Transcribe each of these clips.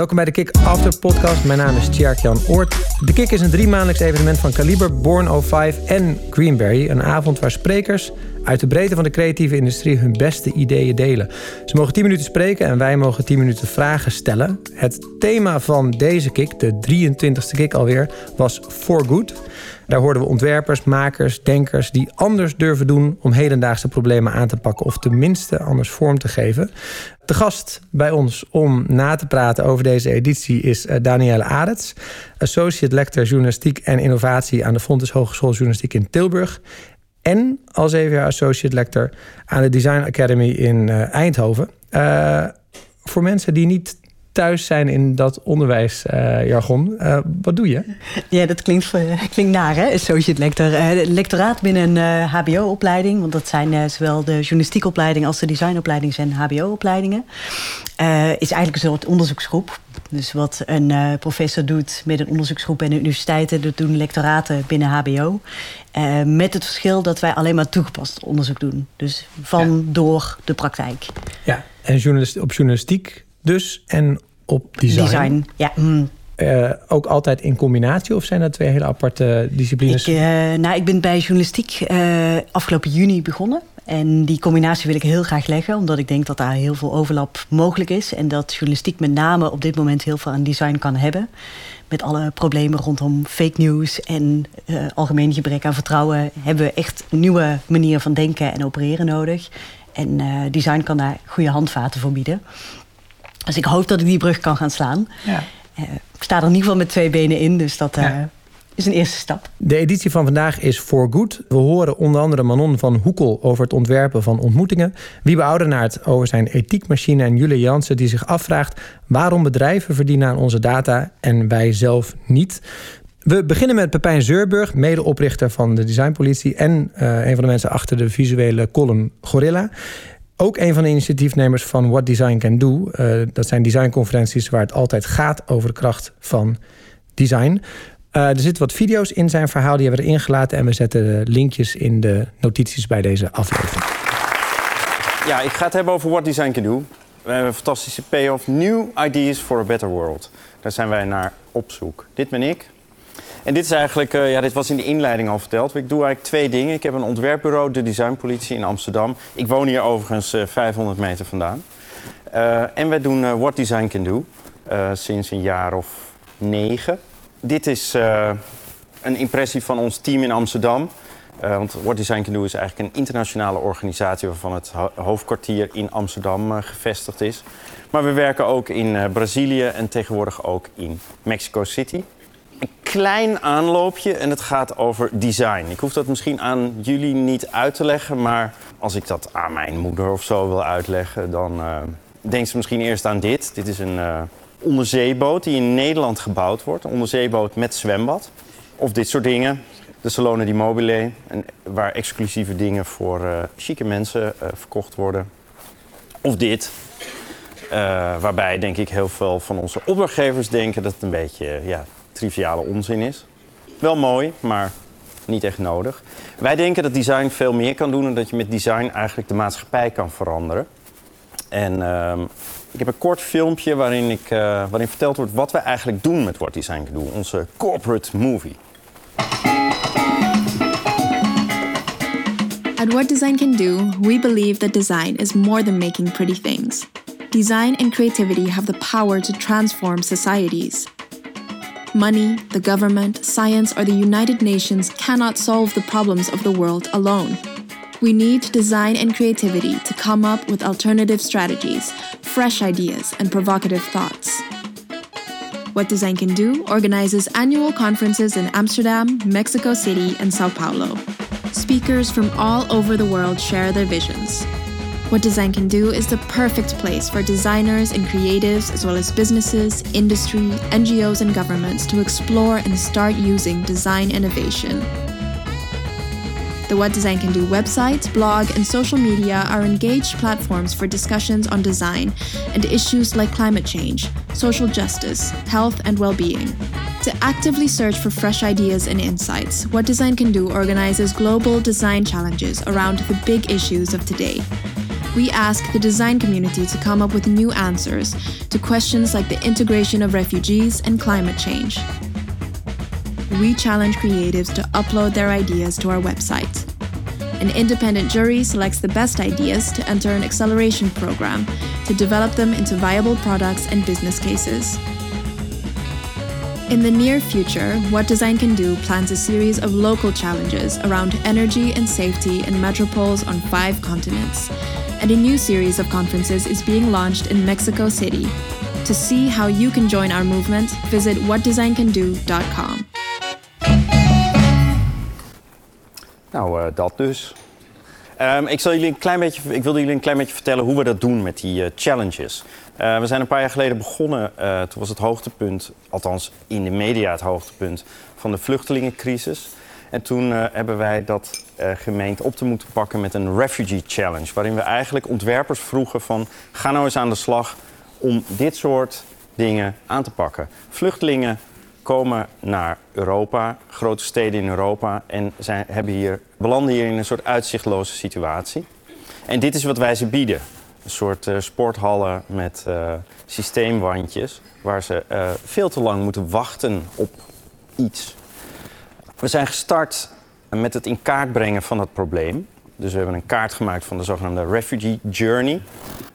Welkom bij de Kick After Podcast. Mijn naam is Tjerk-Jan Oort. De Kick is een driemaandelijks evenement van Kaliber, Born 05 en Greenberry. Een avond waar sprekers uit de breedte van de creatieve industrie hun beste ideeën delen. Ze mogen 10 minuten spreken en wij mogen 10 minuten vragen stellen. Het thema van deze Kick, de 23e Kick alweer, was For Good. Daar hoorden we ontwerpers, makers, denkers die anders durven doen om hedendaagse problemen aan te pakken of tenminste anders vorm te geven. De gast bij ons om na te praten over deze editie is uh, Danielle Arets, Associate Lector Journalistiek en Innovatie aan de Fontes Hogeschool Journalistiek in Tilburg. En al zeven jaar Associate Lector aan de Design Academy in uh, Eindhoven. Uh, voor mensen die niet thuis zijn in dat onderwijsjargon. Uh, wat doe je? Ja, dat klinkt, klinkt naar, hè? Associate lector. Uh, lectoraat binnen een HBO-opleiding. Want dat zijn zowel de journalistiekopleiding als de designopleiding zijn HBO-opleidingen. is eigenlijk een soort onderzoeksgroep. Dus wat een professor doet met een onderzoeksgroep bij de universiteiten, dat doen lectoraten binnen HBO. met het verschil dat wij alleen maar toegepast onderzoek doen. Dus van ja. door de praktijk. Ja, en journalist, op journalistiek dus en op design. Design, ja. Mm. Uh, ook altijd in combinatie of zijn dat twee hele aparte disciplines? Ik, uh, nou, ik ben bij journalistiek uh, afgelopen juni begonnen. En die combinatie wil ik heel graag leggen, omdat ik denk dat daar heel veel overlap mogelijk is. En dat journalistiek met name op dit moment heel veel aan design kan hebben. Met alle problemen rondom fake news en algemeen gebrek aan vertrouwen, hebben we echt een nieuwe manier van denken en opereren nodig. En design kan daar goede handvaten voor bieden. Dus ik hoop dat ik die brug kan gaan slaan. Ja. Uh, ik sta er in ieder geval met twee benen in, dus dat uh, ja. is een eerste stap. De editie van vandaag is For Good. We horen onder andere Manon van Hoekel over het ontwerpen van ontmoetingen. Wiebe Oudenaard over zijn ethiekmachine. En Julie Jansen die zich afvraagt waarom bedrijven verdienen aan onze data en wij zelf niet. We beginnen met Pepijn Zeurburg, medeoprichter van de Designpolitie... en uh, een van de mensen achter de visuele column Gorilla ook een van de initiatiefnemers van What Design Can Do. Uh, dat zijn designconferenties waar het altijd gaat over de kracht van design. Uh, er zitten wat video's in zijn verhaal, die hebben we erin gelaten. En we zetten linkjes in de notities bij deze aflevering. Ja, ik ga het hebben over What Design Can Do. We hebben een fantastische payoff. New Ideas for a Better World. Daar zijn wij naar op zoek. Dit ben ik, en dit is eigenlijk, uh, ja, dit was in de inleiding al verteld. Ik doe eigenlijk twee dingen. Ik heb een ontwerpbureau, de Designpolitie in Amsterdam. Ik woon hier overigens uh, 500 meter vandaan. Uh, en wij doen What Design Can Do sinds een jaar of negen. Dit is een impressie van ons team in Amsterdam. want What Design Can Do is eigenlijk een internationale organisatie waarvan het ho hoofdkwartier in Amsterdam gevestigd is. Maar we werken ook in Brazilië en tegenwoordig ook in Mexico City klein aanloopje en het gaat over design. Ik hoef dat misschien aan jullie niet uit te leggen, maar als ik dat aan mijn moeder of zo wil uitleggen, dan uh, denkt ze misschien eerst aan dit. Dit is een uh, onderzeeboot die in Nederland gebouwd wordt. Een onderzeeboot met zwembad. Of dit soort dingen. De Salone di Mobile, en waar exclusieve dingen voor uh, chique mensen verkocht worden. Of dit, waarbij denk ik heel veel van onze opdrachtgevers denken dat het een beetje ja, triviale onzin is. Wel mooi, maar niet echt nodig. Wij denken dat design veel meer kan doen en dat je met design eigenlijk de maatschappij kan veranderen. En uh, ik heb een kort filmpje waarin, ik, uh, waarin verteld wordt wat we eigenlijk doen met What Design can do, onze corporate movie. At What Design Can Do, we believe that design is more than making pretty things. Design and creativity have the power to transform societies. Money, the government, science, or the United Nations cannot solve the problems of the world alone. We need design and creativity to come up with alternative strategies, fresh ideas, and provocative thoughts. What Design Can Do organizes annual conferences in Amsterdam, Mexico City, and Sao Paulo. Speakers from all over the world share their visions. What Design Can Do is the perfect place for designers and creatives, as well as businesses, industry, NGOs, and governments to explore and start using design innovation. The What Design Can Do website, blog, and social media are engaged platforms for discussions on design and issues like climate change, social justice, health, and well being. To actively search for fresh ideas and insights, What Design Can Do organizes global design challenges around the big issues of today we ask the design community to come up with new answers to questions like the integration of refugees and climate change. We challenge creatives to upload their ideas to our website. An independent jury selects the best ideas to enter an acceleration program to develop them into viable products and business cases. In the near future, What Design Can Do plans a series of local challenges around energy and safety in metropoles on five continents. And a new series of conferences is being launched in Mexico City. To see how you can join our movement, visit whatdesigncando.com. Nou, uh, dat dus. Um, ik, zal jullie een klein beetje, ik wilde jullie een klein beetje vertellen hoe we dat doen met die uh, challenges. Uh, we zijn een paar jaar geleden begonnen. toen was het hoogtepunt, althans in de media het hoogtepunt, van de vluchtelingencrisis. En toen hebben wij dat gemeend op te moeten pakken met een Refugee Challenge. Waarin we eigenlijk ontwerpers vroegen van, ga nou eens aan de slag om dit soort dingen aan te pakken. Vluchtelingen komen naar Europa, grote steden in Europa, en zijn, hebben hier, belanden hier in een soort uitzichtloze situatie. En dit is wat wij ze bieden. Een soort uh, sporthallen met uh, systeemwandjes, waar ze uh, veel te lang moeten wachten op iets. We zijn gestart met het in kaart brengen van het probleem. Dus we hebben een kaart gemaakt van de zogenaamde Refugee Journey.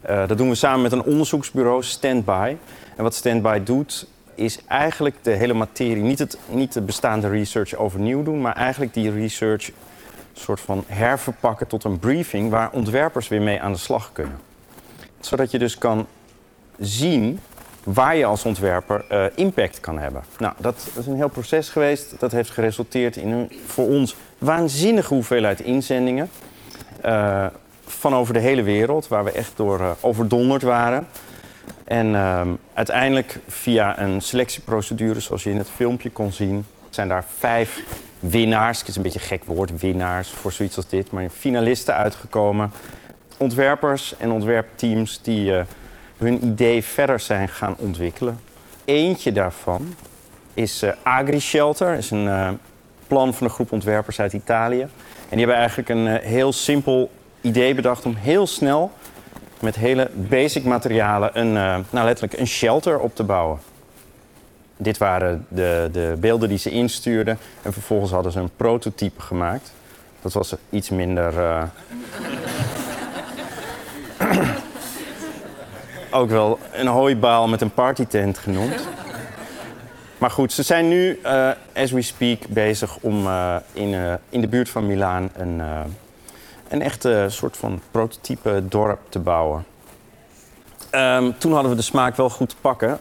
dat doen we samen met een onderzoeksbureau, Standby. En wat Standby doet, is eigenlijk de hele materie, niet, het, niet de bestaande research overnieuw doen, maar eigenlijk die research soort van herverpakken tot een briefing waar ontwerpers weer mee aan de slag kunnen. Zodat je dus kan zien waar je als ontwerper uh, impact kan hebben. Nou, dat is een heel proces geweest. Dat heeft geresulteerd in een voor ons waanzinnige hoeveelheid inzendingen. Uh, van over de hele wereld, waar we echt door uh, overdonderd waren. En uh, uiteindelijk via een selectieprocedure, zoals je in het filmpje kon zien, zijn daar vijf winnaars. Het is een beetje een gek woord, winnaars voor zoiets als dit, maar finalisten uitgekomen. Ontwerpers en ontwerpteams die hun idee verder zijn gaan ontwikkelen. Eentje daarvan is uh, Agri Shelter, is een uh, plan van een groep ontwerpers uit Italië. En die hebben eigenlijk een heel simpel idee bedacht om heel snel met hele basic materialen een, nou letterlijk een shelter op te bouwen. Dit waren de, de beelden die ze instuurden en vervolgens hadden ze een prototype gemaakt. Dat was iets minder. Ook wel een hooibaal met een partytent genoemd. Maar goed, ze zijn nu, uh, as we speak, bezig om uh, in, uh, in de buurt van Milaan een, een echte soort van prototype dorp te bouwen. Um, toen hadden we de smaak wel goed te pakken.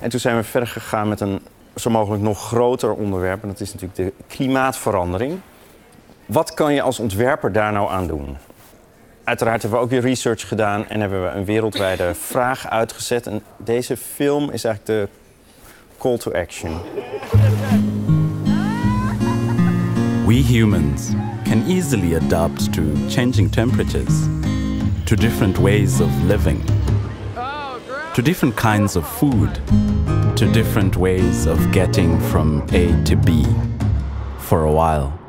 En toen zijn we verder gegaan met een zo mogelijk nog groter onderwerp. En dat is natuurlijk de klimaatverandering. Wat kan je als ontwerper daar nou aan doen? Uiteraard hebben we ook weer research gedaan en hebben we een wereldwijde vraag uitgezet. En deze film is eigenlijk de call to action. We humans can easily adapt to changing temperatures, to different ways of living, to different kinds of food, to different ways of getting from A to B for a while.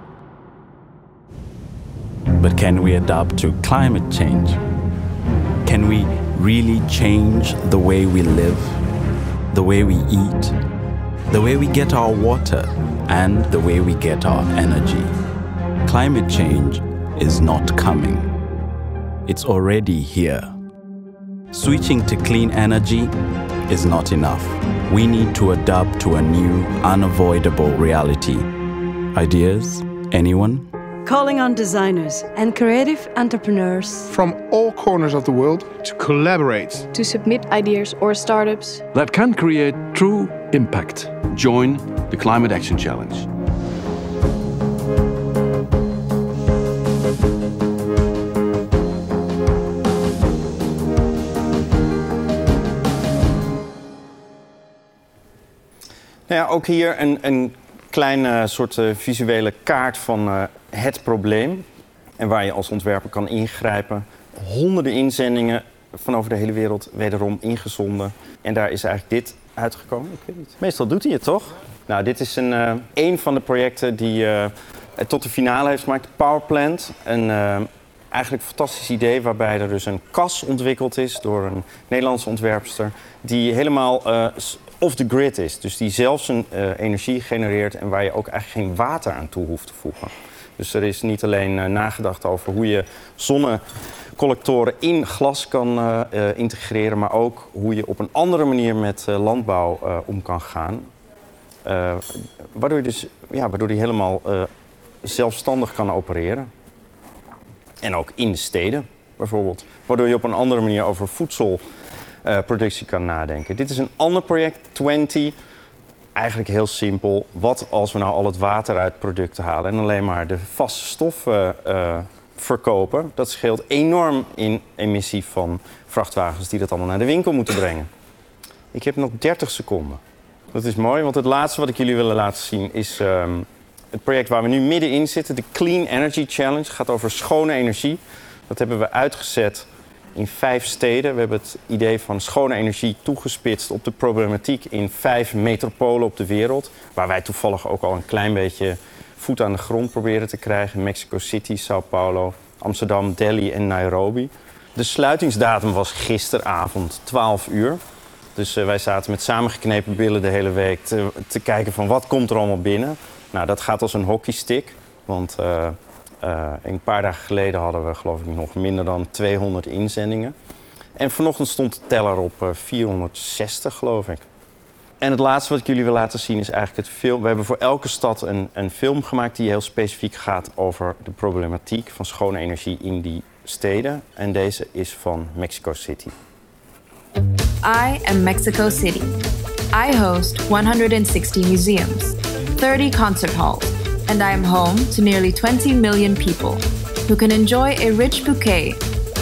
But can we adapt to climate change? Can we really change the way we live, the way we eat, the way we get our water, and the way we get our energy? Climate change is not coming. It's already here. Switching to clean energy is not enough. We need to adapt to a new, unavoidable reality. Ideas? Anyone? Calling on designers and creative entrepreneurs from all corners of the world to collaborate, to submit ideas or startups that can create true impact. Join the Climate Action Challenge. Nou ja, ook hier een, een kleine soort uh, visuele kaart van uh, het probleem. En waar je als ontwerper kan ingrijpen. Honderden inzendingen van over de hele wereld wederom ingezonden. En daar is eigenlijk dit uitgekomen. Ik weet niet. Meestal doet hij het toch? Nou, dit is een, uh, een van de projecten die het tot de finale heeft gemaakt. Powerplant. Een eigenlijk een fantastisch idee waarbij er dus een kas ontwikkeld is door een Nederlandse ontwerpster die helemaal uh, off the grid is. Dus die zelf zijn uh, energie genereert en waar je ook eigenlijk geen water aan toe hoeft te voegen. Dus er is niet alleen uh, nagedacht over hoe je zonnecollectoren in glas kan integreren, maar ook hoe je op een andere manier met landbouw om kan gaan. waardoor je dus ja, waardoor die helemaal zelfstandig kan opereren. En ook in de steden bijvoorbeeld. Waardoor je op een andere manier over voedselproductie kan nadenken. Dit is een ander project, 20. Eigenlijk heel simpel. Wat als we nou al het water uit producten halen en alleen maar de vaste stoffen uh, verkopen? Dat scheelt enorm in emissie van vrachtwagens die dat allemaal naar de winkel moeten brengen. Ik heb nog 30 seconden. Dat is mooi, want het laatste wat ik jullie willen laten zien is um, het project waar we nu middenin zitten, de Clean Energy Challenge, gaat over schone energie. Dat hebben we uitgezet in vijf steden. We hebben het idee van schone energie toegespitst op de problematiek in vijf metropolen op de wereld. Waar wij toevallig ook al een klein beetje voet aan de grond proberen te krijgen. Mexico City, Sao Paulo, Amsterdam, Delhi en Nairobi. De sluitingsdatum was gisteravond 12 uur. Dus uh, wij zaten met samengeknepen billen de hele week te, te kijken van wat komt er allemaal binnen. Nou, dat gaat als een hockeystick. Want uh, uh, een paar dagen geleden hadden we geloof ik nog minder dan 200 inzendingen. En vanochtend stond de teller op uh, 460 geloof ik. En het laatste wat ik jullie wil laten zien is eigenlijk het film. We hebben voor elke stad een, een film gemaakt die heel specifiek gaat over de problematiek van schone energie in die steden. En deze is van Mexico City. I am Mexico City. I host 160 museums. 30 concert halls, and I am home to nearly 20 million people who can enjoy a rich bouquet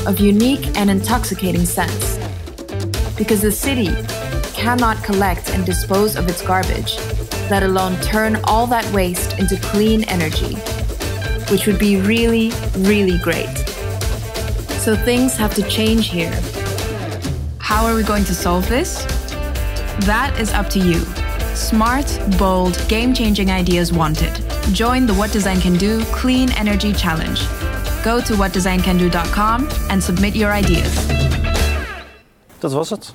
of unique and intoxicating scents. Because the city cannot collect and dispose of its garbage, let alone turn all that waste into clean energy, which would be really, really great. So things have to change here. How are we going to solve this? That is up to you. Smart, bold, game changing ideas wanted. Join the What Design Can Do Clean Energy Challenge. Go to whatdesigncando.com and submit your ideas. Dat was het.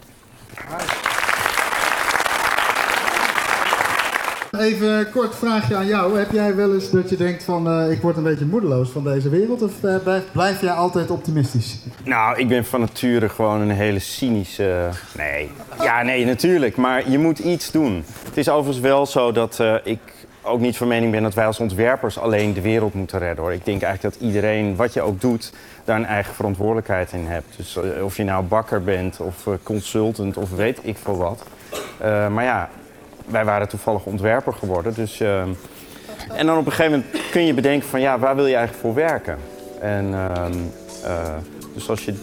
Even een kort vraagje aan jou. Heb jij wel eens dat je denkt van uh, ik word een beetje moedeloos van deze wereld? Of uh, blijf jij altijd optimistisch? Nou, ik ben van nature gewoon een hele cynische... Nee. Ja, nee, natuurlijk. Maar je moet iets doen. Het is overigens wel zo dat uh, ik ook niet van mening ben dat wij als ontwerpers alleen de wereld moeten redden. Hoor. Ik denk eigenlijk dat iedereen, wat je ook doet, daar een eigen verantwoordelijkheid in hebt. Dus of je nou bakker bent of consultant of weet ik veel wat. maar ja, wij waren toevallig ontwerper geworden. Dus, en dan op een gegeven moment kun je bedenken van ja, waar wil je eigenlijk voor werken? En uh, dus als je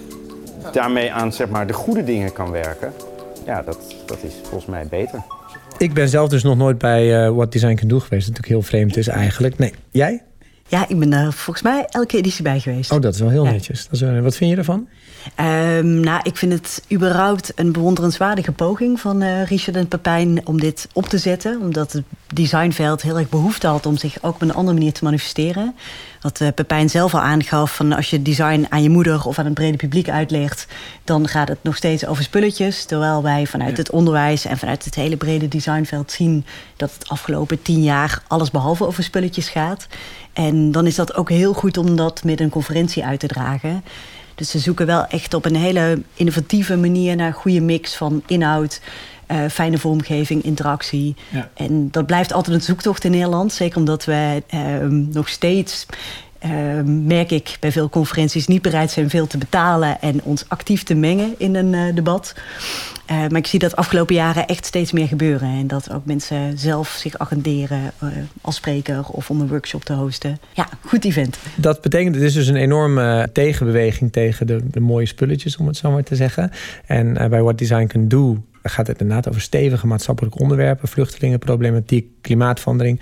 daarmee aan zeg maar, de goede dingen kan werken, ja, dat, dat is volgens mij beter. Ik ben zelf dus nog nooit bij What Design Can Do geweest. Dat natuurlijk heel vreemd is eigenlijk. Nee, jij? Ja, ik ben daar volgens mij elke editie bij geweest. Oh, dat is wel heel netjes. Dat is, wel, wat vind je ervan? Um, nou, ik vind het überhaupt een bewonderenswaardige poging van uh, Richard en Pepijn om dit op te zetten. Omdat het designveld heel erg behoefte had om zich ook op een andere manier te manifesteren. Wat uh, Pepijn zelf al aangaf, van als je design aan je moeder of aan het brede publiek uitlegt, dan gaat het nog steeds over spulletjes. Terwijl wij vanuit het onderwijs en vanuit het hele brede designveld zien dat het afgelopen tien jaar alles behalve over spulletjes gaat. En dan is dat ook heel goed om dat met een conferentie uit te dragen. Dus ze zoeken wel echt op een hele innovatieve manier naar een goede mix van inhoud, uh, fijne vormgeving, interactie. Ja. En dat blijft altijd een zoektocht in Nederland. Zeker omdat wij uh, nog steeds uh, merk ik bij veel conferenties niet bereid zijn veel te betalen en ons actief te mengen in een uh, debat. Uh, maar ik zie dat afgelopen jaren echt steeds meer gebeuren. En dat ook mensen zelf zich agenderen als spreker of om een workshop te hosten. Ja, goed event. Dat betekent, het is dus een enorme tegenbeweging tegen de, de mooie spulletjes, om het zo maar te zeggen. En bij What Design Can Do gaat het inderdaad over stevige maatschappelijke onderwerpen, vluchtelingenproblematiek, klimaatverandering.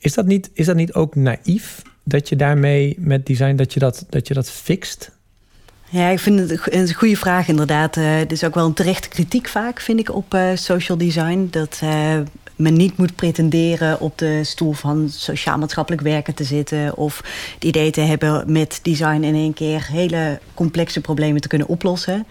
Is dat niet, is dat niet ook naïef dat je daarmee met design dat je dat, dat, je dat fixt? Ja, ik vind het een goede vraag inderdaad. Uh, het is ook wel een terechte kritiek vaak, vind ik, op uh, social design. Dat uh, men niet moet pretenderen op de stoel van sociaal-maatschappelijk werken te zitten. Of het idee te hebben met design in één keer hele complexe problemen te kunnen oplossen.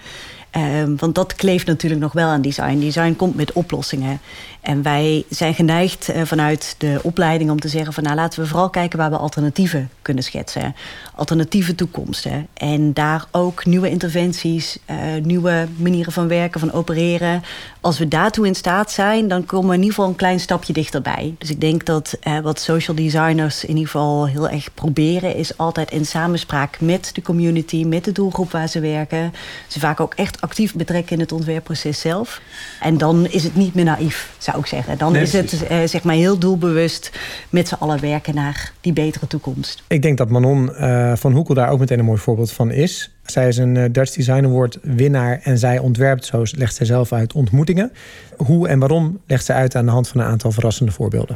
Ehm, want dat kleeft natuurlijk nog wel aan design. Design komt met oplossingen. En wij zijn geneigd uh, vanuit de opleiding om te zeggen van nou laten we vooral kijken waar we alternatieven kunnen schetsen. Alternatieve toekomsten. En daar ook nieuwe interventies, uh, nieuwe manieren van werken, van opereren. Als we daartoe in staat zijn, dan komen we in ieder geval een klein stapje dichterbij. Dus ik denk dat uh, wat social designers in ieder geval heel erg proberen, is altijd in samenspraak met de community, met de doelgroep waar ze werken. Ze vaak ook echt actief betrekken in het ontwerpproces zelf. En dan is het niet meer naïef, zou ik zeggen. Dan is het uh, zeg maar heel doelbewust met z'n allen werken naar die betere toekomst. Ik denk dat Manon uh, van Hoekel daar ook meteen een mooi voorbeeld van is. Zij is een uh, Dutch Design Award winnaar en zij ontwerpt, zo legt zij zelf uit, ontmoetingen. Hoe en waarom legt zij uit aan de hand van een aantal verrassende voorbeelden.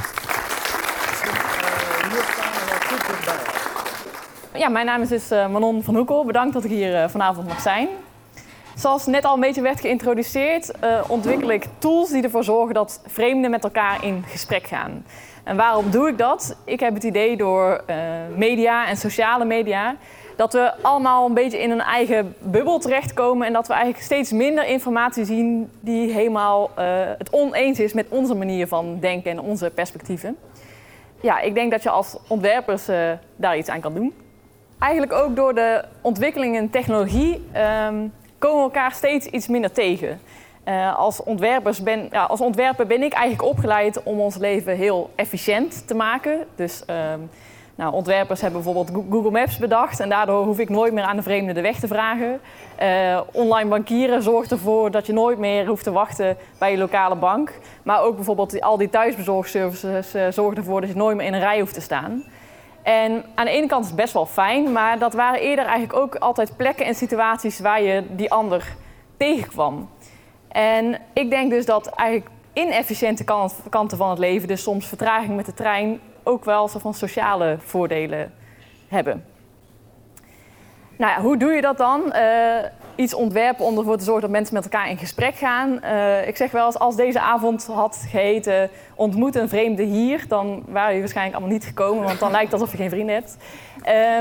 Ja, mijn naam is dus Manon van Hoekel. Bedankt dat ik hier vanavond mag zijn. Zoals net al een beetje werd geïntroduceerd, uh, ontwikkel ik tools die ervoor zorgen dat vreemden met elkaar in gesprek gaan. En waarom doe ik dat? Ik heb het idee door uh, media en sociale media dat we allemaal een beetje in een eigen bubbel terechtkomen en dat we eigenlijk steeds minder informatie zien die helemaal uh, het oneens is met onze manier van denken en onze perspectieven. Ja, ik denk dat je als ontwerpers daar iets aan kan doen. Eigenlijk ook door de ontwikkeling in technologie. Um, komen elkaar steeds iets minder tegen. Uh, als, ontwerpers ben, ja, als ontwerper ben ik eigenlijk opgeleid om ons leven heel efficiënt te maken. Dus uh, nou, ontwerpers hebben bijvoorbeeld Google Maps bedacht en daardoor hoef ik nooit meer aan de vreemde de weg te vragen. Uh, online bankieren zorgt ervoor dat je nooit meer hoeft te wachten bij je lokale bank. Maar ook bijvoorbeeld al die thuisbezorgservices uh, zorgen ervoor dat je nooit meer in een rij hoeft te staan. En aan de ene kant is het best wel fijn, maar dat waren eerder eigenlijk ook altijd plekken en situaties waar je die ander tegenkwam. En ik denk dus dat eigenlijk inefficiënte kanten van het leven, dus soms vertraging met de trein, ook wel zo van sociale voordelen hebben. Nou ja, hoe doe je dat dan? Uh, iets ontwerpen om ervoor te zorgen dat mensen met elkaar in gesprek gaan. Uh, ik zeg wel eens, als deze avond had geheten ontmoet een vreemde hier, dan waren jullie waarschijnlijk allemaal niet gekomen, want dan lijkt het alsof je geen vrienden hebt.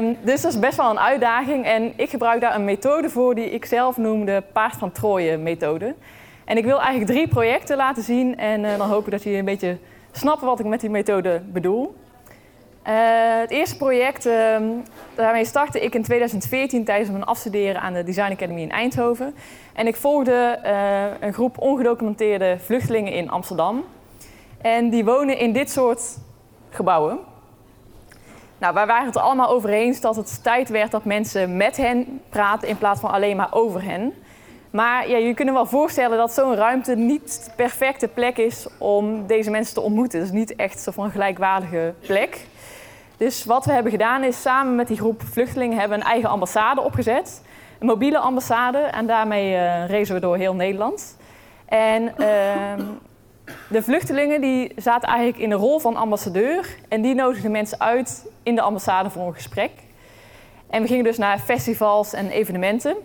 Um, dus dat is best wel een uitdaging en ik gebruik daar een methode voor die ik zelf noem de paard van Troje methode. En ik wil eigenlijk drie projecten laten zien en uh, dan hoop ik dat jullie een beetje snappen wat ik met die methode bedoel. Uh, het eerste project, uh, daarmee startte ik in 2014 tijdens mijn afstuderen aan de Design Academy in Eindhoven. En ik volgde uh, een groep ongedocumenteerde vluchtelingen in Amsterdam. En die wonen in dit soort gebouwen. Nou, wij waren het er allemaal over eens dat het tijd werd dat mensen met hen praten in plaats van alleen maar over hen. Maar ja, je kunt je wel voorstellen dat zo'n ruimte niet de perfecte plek is om deze mensen te ontmoeten. Het is niet echt zo van een gelijkwaardige plek. Dus wat we hebben gedaan is samen met die groep vluchtelingen hebben een eigen ambassade opgezet. Een mobiele ambassade en daarmee uh, reizen we door heel Nederland. En uh, de vluchtelingen die zaten eigenlijk in de rol van ambassadeur en die nodigden mensen uit in de ambassade voor een gesprek. En we gingen dus naar festivals en evenementen.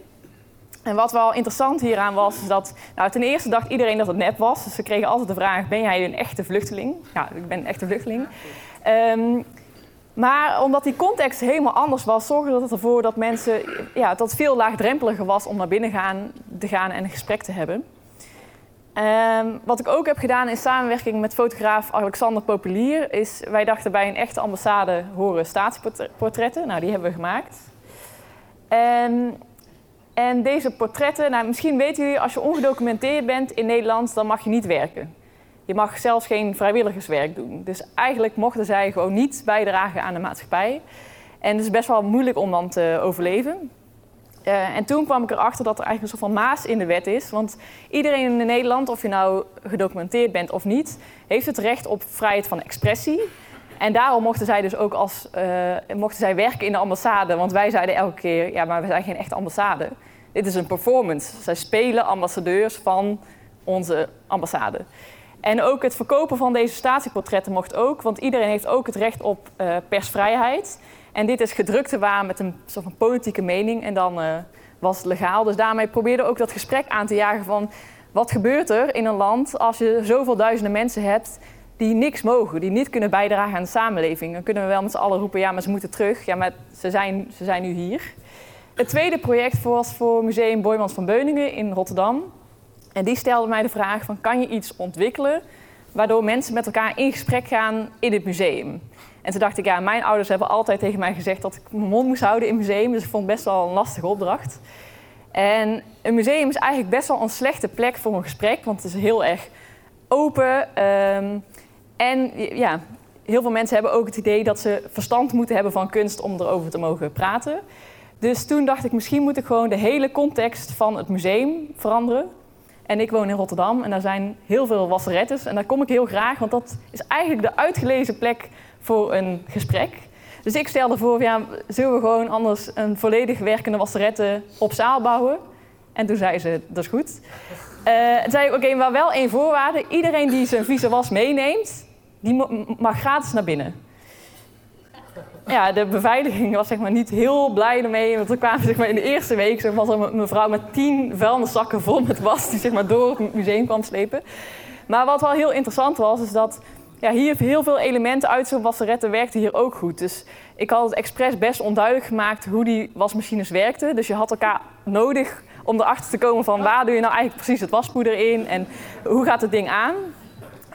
En wat wel interessant hieraan was, is dat nou, ten eerste dacht iedereen dat het nep was. Dus ze kregen altijd de vraag, ben jij een echte vluchteling? Ja, ik ben een echte vluchteling. Um, maar omdat die context helemaal anders was, zorgde dat ervoor dat mensen ja, dat veel laagdrempeliger was om naar binnen gaan, te gaan en een gesprek te hebben. Um, wat ik ook heb gedaan in samenwerking met fotograaf Alexander Populier, is wij dachten bij een echte ambassade horen statieportretten. Nou, die hebben we gemaakt. Um, en deze portretten, nou, misschien weten jullie, als je ongedocumenteerd bent in Nederland, dan mag je niet werken. Je mag zelfs geen vrijwilligerswerk doen. Dus eigenlijk mochten zij gewoon niet bijdragen aan de maatschappij. En het is best wel moeilijk om dan te overleven. Uh, en toen kwam ik erachter dat er eigenlijk een soort van maas in de wet is. Want iedereen in Nederland, of je nou gedocumenteerd bent of niet, heeft het recht op vrijheid van expressie. En daarom mochten zij dus ook als, uh, mochten zij werken in de ambassade. Want wij zeiden elke keer, ja, maar we zijn geen echte ambassade. Dit is een performance. Zij spelen ambassadeurs van onze ambassade. En ook het verkopen van deze statieportretten mocht ook, want iedereen heeft ook het recht op uh, persvrijheid. En dit is gedrukte waar met een soort van politieke mening en dan uh, was het legaal. Dus daarmee probeerde ook dat gesprek aan te jagen van wat gebeurt er in een land als je zoveel duizenden mensen hebt die niks mogen, die niet kunnen bijdragen aan de samenleving. Dan kunnen we wel met z'n allen roepen, ja, maar ze moeten terug. Ja, maar ze zijn, ze zijn nu hier. Het tweede project was voor Museum Boymans van Beuningen in Rotterdam. En die stelde mij de vraag van, kan je iets ontwikkelen waardoor mensen met elkaar in gesprek gaan in het museum? En toen dacht ik, ja, mijn ouders hebben altijd tegen mij gezegd dat ik mijn mond moest houden in het museum. Dus ik vond het best wel een lastige opdracht. En een museum is eigenlijk best wel een slechte plek voor een gesprek, want het is heel erg open. Ehm, en ja, heel veel mensen hebben ook het idee dat ze verstand moeten hebben van kunst om erover te mogen praten. Dus toen dacht ik, misschien moet ik gewoon de hele context van het museum veranderen. En ik woon in Rotterdam en daar zijn heel veel wasserettes. En daar kom ik heel graag, want dat is eigenlijk de uitgelezen plek voor een gesprek. Dus ik stelde voor, ja, zullen we gewoon anders een volledig werkende wasserette op zaal bouwen? En toen zei ze, dat is goed. Uh, zei ik, oké, maar wel één voorwaarde. Iedereen die zijn vieze was meeneemt, die mag gratis naar binnen. Ja, de beveiliging was zeg maar, niet heel blij ermee. Want er kwamen zeg maar, in de eerste week zeg, er een mevrouw met tien vuilniszakken vol met was... die zeg maar, door het museum kwam slepen. Maar wat wel heel interessant was, is dat ja, hier heel veel elementen uit zo'n wasserette werkten hier ook goed. Dus ik had het expres best onduidelijk gemaakt hoe die wasmachines werkten. Dus je had elkaar nodig om erachter te komen van waar doe je nou eigenlijk precies het waspoeder in en hoe gaat het ding aan.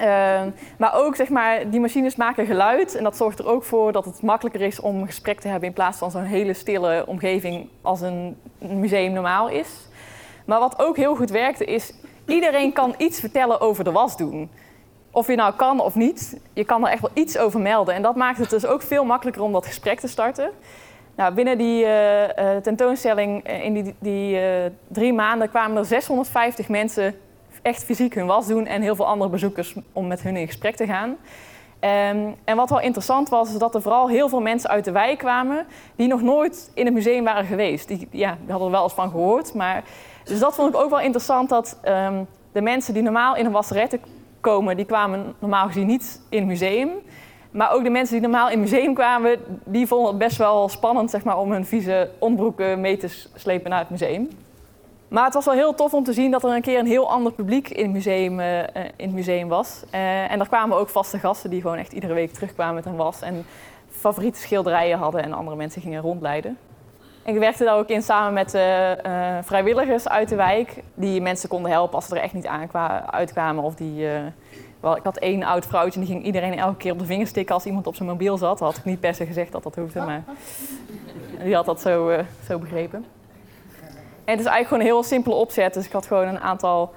Uh, maar ook zeg maar, die machines maken geluid en dat zorgt er ook voor dat het makkelijker is om een gesprek te hebben in plaats van zo'n hele stille omgeving als een museum normaal is. Maar wat ook heel goed werkte is, iedereen kan iets vertellen over de was doen. Of je nou kan of niet, je kan er echt wel iets over melden. En dat maakt het dus ook veel makkelijker om dat gesprek te starten. Nou, binnen die uh, uh, tentoonstelling, in die, die drie maanden, kwamen er 650 mensen echt fysiek hun was doen en heel veel andere bezoekers om met hun in gesprek te gaan. Um, en wat wel interessant was, is dat er vooral heel veel mensen uit de wijk kwamen die nog nooit in het museum waren geweest. Die, ja, hadden er wel eens van gehoord. Maar, dus dat vond ik ook wel interessant dat um, de mensen die normaal in een wasserette komen, die kwamen normaal gezien niet in het museum. Maar ook de mensen die normaal in het museum kwamen, die vonden het best wel spannend zeg maar, om hun vieze onderbroeken mee te slepen naar het museum. Maar het was wel heel tof om te zien dat er een keer een heel ander publiek in het museum, uh, in het museum was. Uh, en er kwamen ook vaste gasten die gewoon echt iedere week terugkwamen met een was. En favoriete schilderijen hadden en andere mensen gingen rondleiden. En ik werkte daar ook in samen met vrijwilligers uit de wijk. Die mensen konden helpen als ze er echt niet uitkwamen. Of die, wel, ik had één oud vrouwtje en die ging iedereen elke keer op de vingers stikken als iemand op zijn mobiel zat. Dat had ik niet per se gezegd dat dat hoefde, maar die had dat zo, zo begrepen. En het is eigenlijk gewoon een heel simpele opzet. Dus ik had gewoon een aantal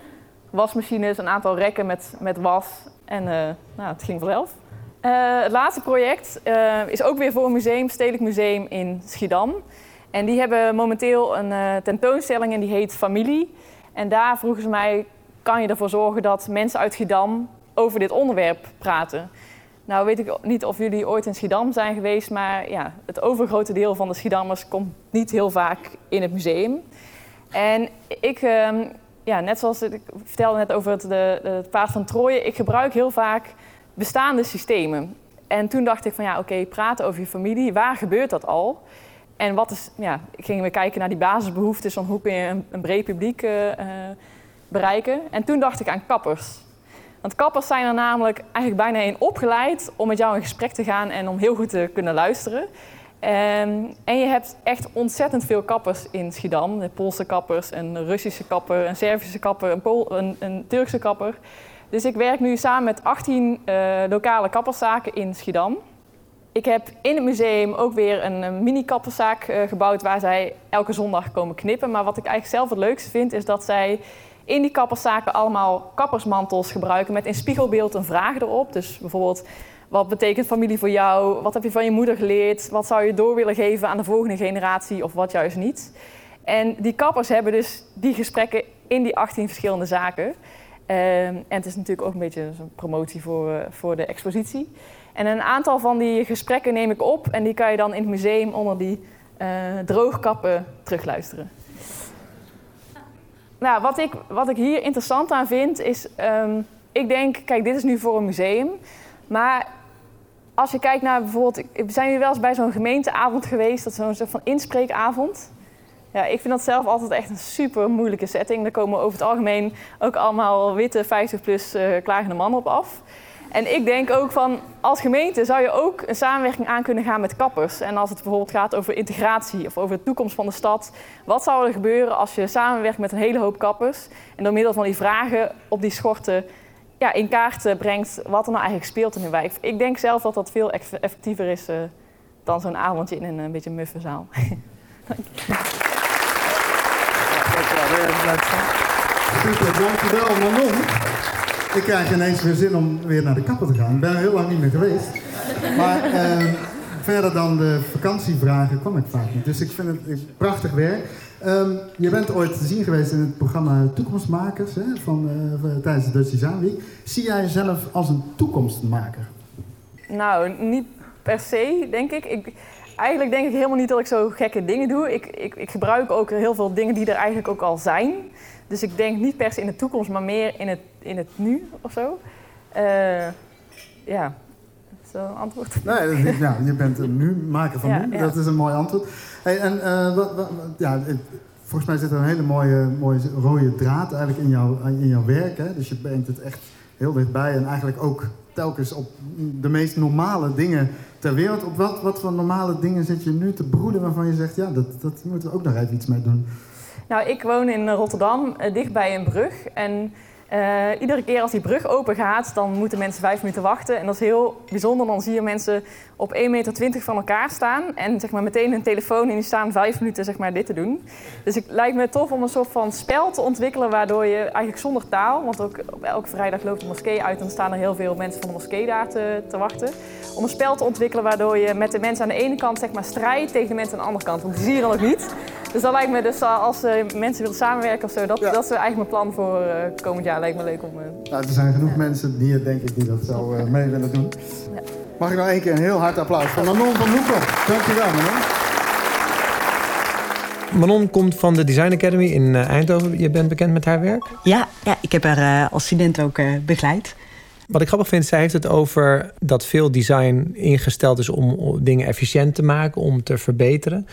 wasmachines, een aantal rekken met, met was. En uh, nou, het ging vanzelf. Uh, het laatste project uh, is ook weer voor een museum, Stedelijk Museum in Schiedam. En die hebben momenteel een tentoonstelling en die heet Familie. En daar vroegen ze mij, kan je ervoor zorgen dat mensen uit Schiedam over dit onderwerp praten? Nou weet ik niet of jullie ooit in Schiedam zijn geweest, maar ja, het overgrote deel van de Schiedammers komt niet heel vaak in het museum. En ik, ehm, ja, net zoals ik vertelde net over het, de, het paard van Troje, ik gebruik heel vaak bestaande systemen. En toen dacht ik van ja, oké, praten over je familie, waar gebeurt dat al? En wat is, ja, gingen we kijken naar die basisbehoeftes van hoe kun je een, een breed publiek uh, bereiken. En toen dacht ik aan kappers. Want kappers zijn er namelijk eigenlijk bijna in opgeleid om met jou in gesprek te gaan en om heel goed te kunnen luisteren. Um, en je hebt echt ontzettend veel kappers in Schiedam. De Poolse kappers, een Russische kapper, een Servische kapper, een, een, een Turkse kapper. Dus ik werk nu samen met 18 uh, eh, lokale kapperszaken in Schiedam. Ik heb in het museum ook weer een, mini-kapperszaak uh, gebouwd waar zij elke zondag komen knippen. Maar wat ik eigenlijk zelf het leukste vind, is dat zij in die kapperszaken allemaal kappersmantels gebruiken met in spiegelbeeld een vraag erop. Dus bijvoorbeeld wat betekent familie voor jou? Wat heb je van je moeder geleerd? Wat zou je door willen geven aan de volgende generatie of wat juist niet? En die kappers hebben dus die gesprekken in die 18 verschillende zaken. Um, en het is natuurlijk ook een beetje een promotie voor, uh, voor de expositie. En een aantal van die gesprekken neem ik op en die kan je dan in het museum onder die uh, droogkappen terugluisteren. Nou, wat ik, wat ik hier interessant aan vind is, um, ik denk, kijk, dit is nu voor een museum. Maar als je kijkt naar bijvoorbeeld, zijn jullie wel eens bij zo'n gemeenteavond geweest, dat zo'n soort van inspreekavond? Ja, ik vind dat zelf altijd echt een super moeilijke setting. Daar komen over het algemeen ook allemaal witte 50 plus uh, klagende mannen op af. En ik denk ook van, als gemeente zou je ook een samenwerking aan kunnen gaan met kappers. En als het bijvoorbeeld gaat over integratie of over de toekomst van de stad. Wat zou er gebeuren als je samenwerkt met een hele hoop kappers... en door middel van die vragen op die schorten ja, in kaart brengt wat er nou eigenlijk speelt in de wijk. Ik denk zelf dat dat veel effectiever is uh, dan zo'n avondje in een, een beetje muffe zaal. Super, dankjewel Manon. Ik krijg ineens weer zin om weer naar de kapper te gaan. Ik ben er heel lang niet meer geweest. Maar uh, verder dan de vakantievragen kwam ik vaak niet. Dus ik vind het prachtig werk. Um, je bent ooit te zien geweest in het programma Toekomstmakers hè, van, uh, tijdens de Dutch Design Week. Zie jij jezelf als een toekomstmaker? Nou, niet per se, denk ik. ik. Eigenlijk denk ik helemaal niet dat ik zo gekke dingen doe. Ik, ik, ik gebruik ook heel veel dingen die er eigenlijk ook al zijn. Dus ik denk niet per se in de toekomst, maar meer in het, in het nu of zo. Uh, ja, zo een antwoord. Nee, ja, je bent een nu maker van nu. Dat is een mooi antwoord. En uh, wat, ja, volgens mij zit er een hele mooie, mooie rode draad eigenlijk in, jouw in jouw werk. Hè? Dus je brengt het echt heel dichtbij en eigenlijk ook telkens op de meest normale dingen ter wereld. Op wat, wat voor normale dingen zit je nu te broeden waarvan je zegt, ja, dat, dat moeten we ook nog even iets mee doen? Nou, ik woon in Rotterdam, uh, dichtbij een brug. En uh, iedere keer als die brug open gaat, dan moeten mensen vijf minuten wachten. En dat is heel bijzonder. Dan zie je mensen op 1,20 meter van elkaar staan. En zeg maar, meteen hun telefoon en die staan vijf minuten zeg maar, dit te doen. Dus het lijkt me tof om een soort van spel te ontwikkelen... waardoor je eigenlijk zonder taal... want ook elke vrijdag loopt de moskee uit... en dan staan er heel veel mensen van de moskee daar te, te wachten. Om een spel te ontwikkelen waardoor je met de mensen aan de ene kant zeg maar, strijdt... tegen de mensen aan de andere kant. Want die zie je dan nog niet. Dus dat lijkt me dus als uh, mensen willen samenwerken of zo... dat, dat is eigenlijk mijn plan voor uh, komend jaar lijkt me leuk om... Uh... Nou, er zijn genoeg mensen hier, denk ik, die dat zo uh, mee willen doen. Ja. Mag ik nog één keer een heel hard applaus voor Manon van Hoeken. Dankjewel, Manon. Manon komt van de Design Academy in Eindhoven. Je bent bekend met haar werk? Ja, ja ik heb haar als student ook begeleid. Wat ik grappig vind, zij heeft het over dat veel design ingesteld is om dingen efficiënt te maken, om te verbeteren.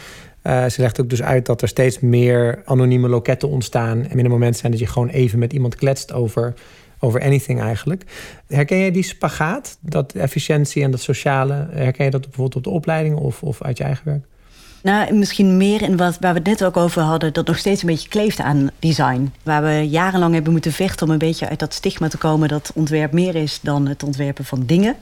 Uh, ze legt ook dus uit dat er steeds meer anonieme loketten ontstaan. En in een moment zijn dat je gewoon even met iemand kletst over, over anything eigenlijk. Herken jij die spagaat, dat efficiëntie en dat sociale? Herken je dat bijvoorbeeld op de opleiding of, of uit je eigen werk? Nou, misschien meer in wat, waar we het net ook over hadden, dat nog steeds een beetje kleeft aan design. Waar we jarenlang hebben moeten vechten om een beetje uit dat stigma te komen dat ontwerp meer is dan het ontwerpen van dingen.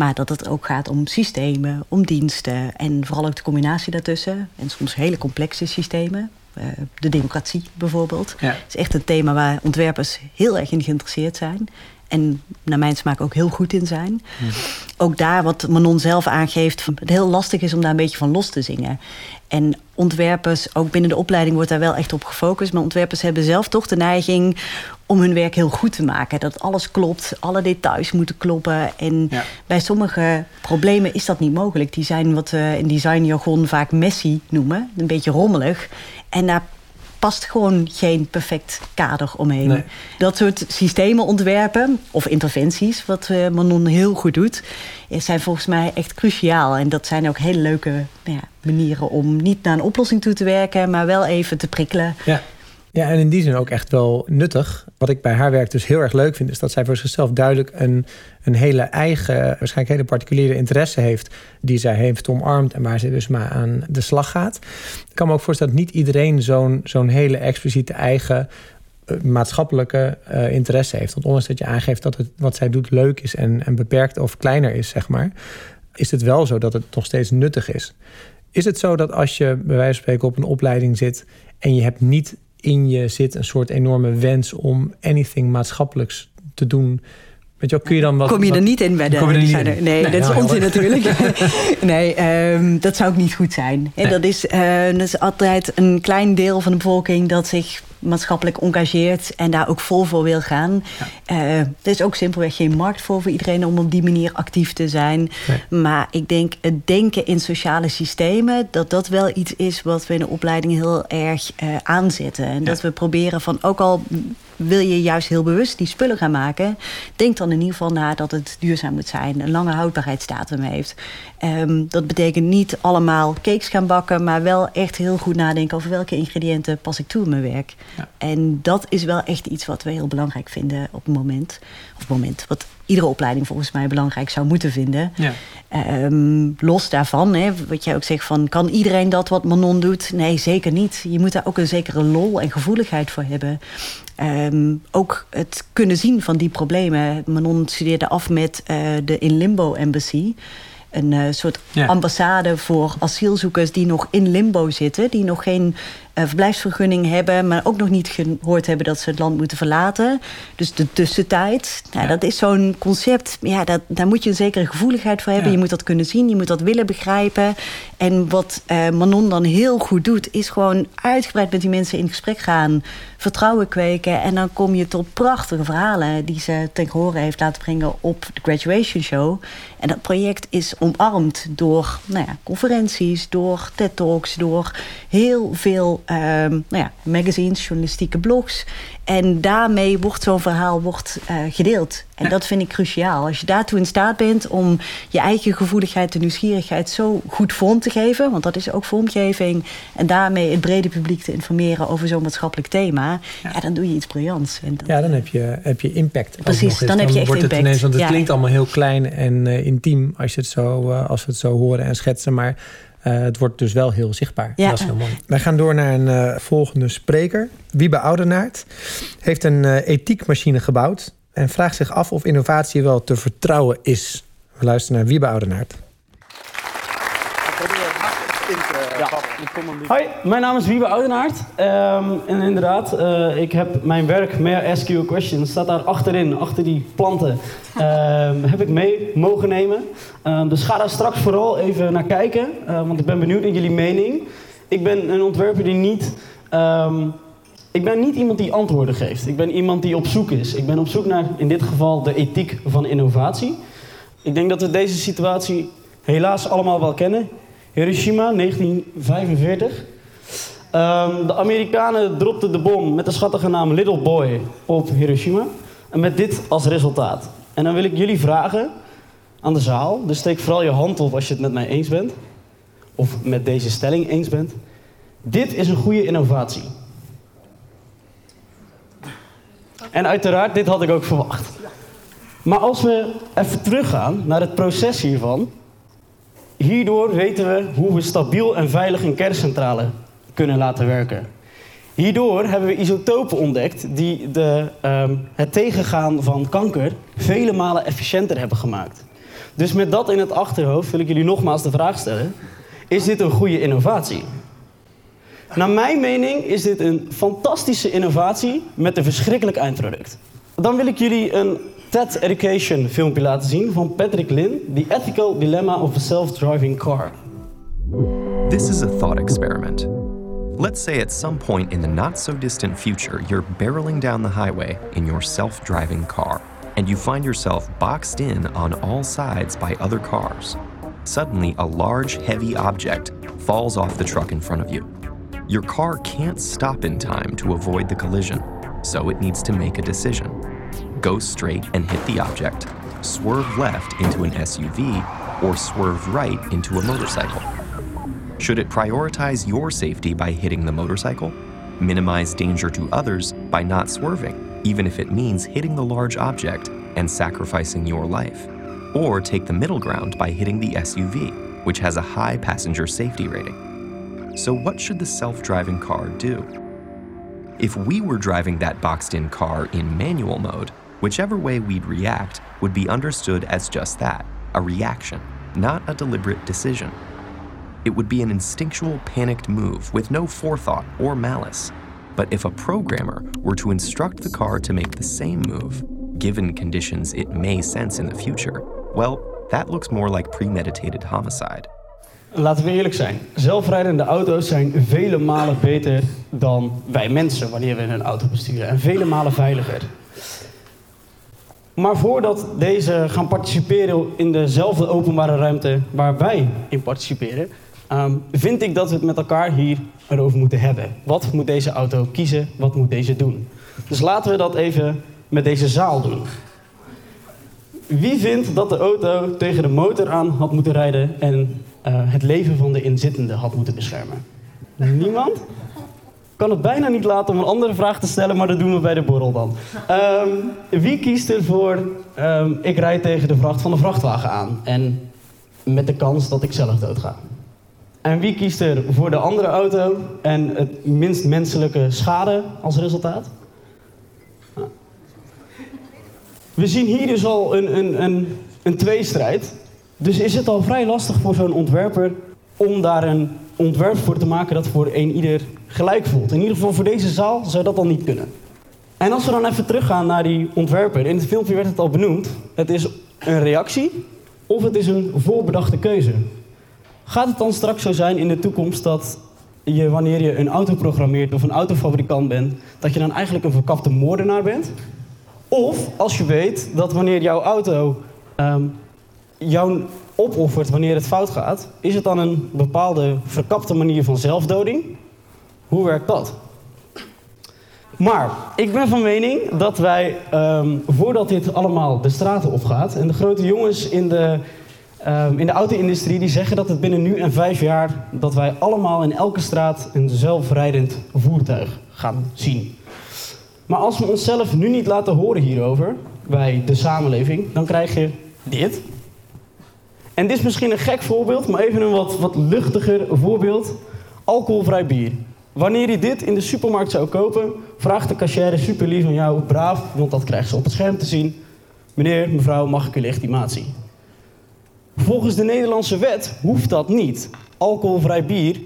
Maar dat het ook gaat om systemen, om diensten en vooral ook de combinatie daartussen. En soms hele complexe systemen. Uh, de democratie bijvoorbeeld. Ja. is echt een thema waar ontwerpers heel erg in geïnteresseerd zijn. En naar mijn smaak ook heel goed in zijn. Ja. Ook daar wat Manon zelf aangeeft, het heel lastig is om daar een beetje van los te zingen. En ontwerpers, ook binnen de opleiding wordt daar wel echt op gefocust. Maar ontwerpers hebben zelf toch de neiging om hun werk heel goed te maken. Dat alles klopt, alle details moeten kloppen. En ja. bij sommige problemen is dat niet mogelijk. Die zijn wat we in designjargon vaak messy noemen. Een beetje rommelig. En daar past gewoon geen perfect kader omheen. Nee. Dat soort systemen ontwerpen, of interventies, wat uh, Manon heel goed doet, zijn volgens mij echt cruciaal. En dat zijn ook hele leuke nou ja, manieren om niet naar een oplossing toe te werken, maar wel even te prikkelen. Ja. Ja, en in die zin ook echt wel nuttig. Wat ik bij haar werk dus heel erg leuk vind, is dat zij voor zichzelf duidelijk een, een hele eigen, waarschijnlijk hele particuliere interesse heeft, die zij heeft omarmd en waar ze dus maar aan de slag gaat. Ik kan me ook voorstellen dat niet iedereen zo'n zo'n hele expliciete eigen uh, maatschappelijke uh, interesse heeft. Want ondanks dat je aangeeft dat het, wat zij doet leuk is en, en beperkt of kleiner is, zeg maar, is het wel zo dat het nog steeds nuttig is. Is het zo dat als je bij wijze van spreken op een opleiding zit en je hebt niet in je zit een soort enorme wens om anything maatschappelijks te doen. Weet je wel, kun je dan wat, Kom je er niet in bij de designer? Nee, nee, dat is onzin natuurlijk. nee, um, dat zou ook niet goed zijn. Nee. Dat, is, uh, dat is altijd een klein deel van de bevolking dat zich maatschappelijk engageert en daar ook vol voor wil gaan. Ja. Uh, er is ook simpelweg geen markt voor voor iedereen om op die manier actief te zijn. Nee. Maar ik denk het denken in sociale systemen, dat dat wel iets is wat we in de opleiding heel erg uh, aanzetten. En ja. dat we proberen van ook al wil je juist heel bewust die spullen gaan maken, denk dan in ieder geval na dat het duurzaam moet zijn, een lange houdbaarheidsdatum heeft. Um, dat betekent niet allemaal cakes gaan bakken, maar wel echt heel goed nadenken over welke ingrediënten pas ik toe in mijn werk. Ja. En dat is wel echt iets wat we heel belangrijk vinden op het moment. Of het moment, wat iedere opleiding volgens mij belangrijk zou moeten vinden. Ja. Um, los daarvan, hè, wat jij ook zegt van kan iedereen dat wat Manon doet? Nee, zeker niet. Je moet daar ook een zekere lol en gevoeligheid voor hebben. Um, ook het kunnen zien van die problemen. Manon studeerde af met uh, de In Limbo Embassy een uh, soort ambassade voor asielzoekers die nog in limbo zitten, die nog geen verblijfsvergunning hebben, maar ook nog niet gehoord hebben dat ze het land moeten verlaten. Dus de tussentijd, nou, ja. dat is zo'n concept, ja, dat, daar moet je een zekere gevoeligheid voor hebben. Ja. Je moet dat kunnen zien, je moet dat willen begrijpen. En wat uh, Manon dan heel goed doet, is gewoon uitgebreid met die mensen in gesprek gaan, vertrouwen kweken. En dan kom je tot prachtige verhalen die ze ten gehore heeft laten brengen op de graduation show. En dat project is omarmd door nou ja, conferenties, door TED-talks, door heel veel um, nou ja, magazines, journalistieke blogs. En daarmee wordt zo'n verhaal wordt, uh, gedeeld. En ja. dat vind ik cruciaal. Als je daartoe in staat bent om je eigen gevoeligheid en nieuwsgierigheid zo goed vorm te geven, want dat is ook vormgeving, en daarmee het brede publiek te informeren over zo'n maatschappelijk thema, ja. ja dan doe je iets briljants. En dat, ja, dan heb je, heb je impact. Precies, dan, dan heb je echt wordt impact. Het ineens, want het klinkt allemaal heel klein en uh, intiem als, je het zo, uh, als we het zo horen en schetsen, maar uh, het wordt dus wel heel zichtbaar. Ja. Dat is heel mooi. Wij gaan door naar een uh, volgende spreker. Wiebe Oudenaard heeft een uh, ethiekmachine gebouwd... en vraagt zich af of innovatie wel te vertrouwen is. We luisteren naar Wiebe Oudenaard. Ja. Hoi, mijn naam is Wiebe Oudenaard. Um, en inderdaad, uh, ik heb mijn werk May Ask You a Question. staat daar achterin, achter die planten. Um, heb ik mee mogen nemen. Um, dus ga daar straks vooral even naar kijken. Uh, want ik ben benieuwd naar jullie mening. Ik ben een ontwerper die niet... ik ben niet iemand die antwoorden geeft. Ik ben iemand die op zoek is. Ik ben op zoek naar, in dit geval, de ethiek van innovatie. Ik denk dat we deze situatie helaas allemaal wel kennen. Hiroshima, 1945. Um, de Amerikanen dropten de bom met de schattige naam Little Boy op Hiroshima. En met dit als resultaat. En dan wil ik jullie vragen aan de zaal. Dus steek vooral je hand op als je het met mij eens bent. Of met deze stelling eens bent. Dit is een goede innovatie. En uiteraard, dit had ik ook verwacht. Maar als we even teruggaan naar het proces hiervan, Hierdoor weten we hoe we stabiel en veilig een kerncentrale kunnen laten werken. Hierdoor hebben we isotopen ontdekt die de, um, het tegengaan van kanker vele malen efficiënter hebben gemaakt. Dus met dat in het achterhoofd wil ik jullie nogmaals de vraag stellen: is dit een goede innovatie? Naar mijn mening is dit een fantastische innovatie met een verschrikkelijk eindproduct. Dan wil ik jullie een TED Education filmpje laten zien van Patrick Lin, The Ethical Dilemma of a Self-Driving Car. This is a thought experiment. Let's say at some point in the not so distant future, you're barreling down the highway in your self driving car, and you find yourself boxed in on all sides by other cars. Suddenly, a large, heavy object falls off the truck in front of you. Your car can't stop in time to avoid the collision, so it needs to make a decision go straight and hit the object, swerve left into an SUV, or swerve right into a motorcycle? Should it prioritize your safety by hitting the motorcycle, minimize danger to others by not swerving, even if it means hitting the large object and sacrificing your life? Or take the middle ground by hitting the SUV, which has a high passenger safety rating? So, what should the self driving car do? If we were driving that boxed in car in manual mode, Whichever way we'd react would be understood as just that a reaction, not a deliberate decision. It would be an instinctual, panicked move with no forethought or malice. But if a programmer were to instruct the car to make the same move, given conditions it may sense in the future, well, that looks more like premeditated homicide. Laten we eerlijk zijn. Zelfrijdende auto's zijn vele malen beter dan wij mensen wanneer we een auto besturen. En vele malen veiliger. Maar voordat deze gaan participeren in dezelfde openbare ruimte waar wij in participeren, um, vind ik dat we het met elkaar hier erover moeten hebben. Wat moet deze auto kiezen? Wat moet deze doen? Dus laten we dat even met deze zaal doen. Wie vindt dat de auto tegen de motor aan had moeten rijden en uh, het leven van de inzittende had moeten beschermen? Niemand? Kan het bijna niet laten om een andere vraag te stellen, maar dat doen we bij de borrel dan. Um, wie kiest ervoor, um, ik rijd tegen de vracht van de vrachtwagen aan en met de kans dat ik zelf doodga? En wie kiest er voor de andere auto en het minst menselijke schade als resultaat? We zien hier dus al een, een, een, een tweestrijd. Dus is het al vrij lastig voor zo'n ontwerper om daar een ontwerp voor te maken dat voor een ieder gelijk voelt. In ieder geval voor deze zaal zou dat al niet kunnen. En als we dan even teruggaan naar die ontwerper. In het filmpje werd het al benoemd. Het is een reactie of het is een voorbedachte keuze. Gaat het dan straks zo zijn in de toekomst dat je, wanneer je een auto programmeert of een autofabrikant bent, dat je dan eigenlijk een verkapte moordenaar bent? Of als je weet dat wanneer jouw auto um, jou opoffert wanneer het fout gaat, is het dan een bepaalde verkapte manier van zelfdoding? Hoe werkt dat? Maar ik ben van mening dat wij, um, voordat dit allemaal de straten opgaat, en de grote jongens in de, um, in de auto-industrie die zeggen dat het binnen nu en vijf jaar, dat wij allemaal in elke straat een zelfrijdend voertuig gaan zien. Maar als we onszelf nu niet laten horen hierover, bij de samenleving, dan krijg je dit. En dit is misschien een gek voorbeeld, maar even een wat, wat luchtiger voorbeeld. Alcoholvrij bier. Wanneer je dit in de supermarkt zou kopen, vraagt de cashier super lief van jou, braaf, want dat krijgt ze op het scherm te zien. Meneer, mevrouw, mag ik uw legitimatie? Volgens de Nederlandse wet hoeft dat niet. Alcoholvrij bier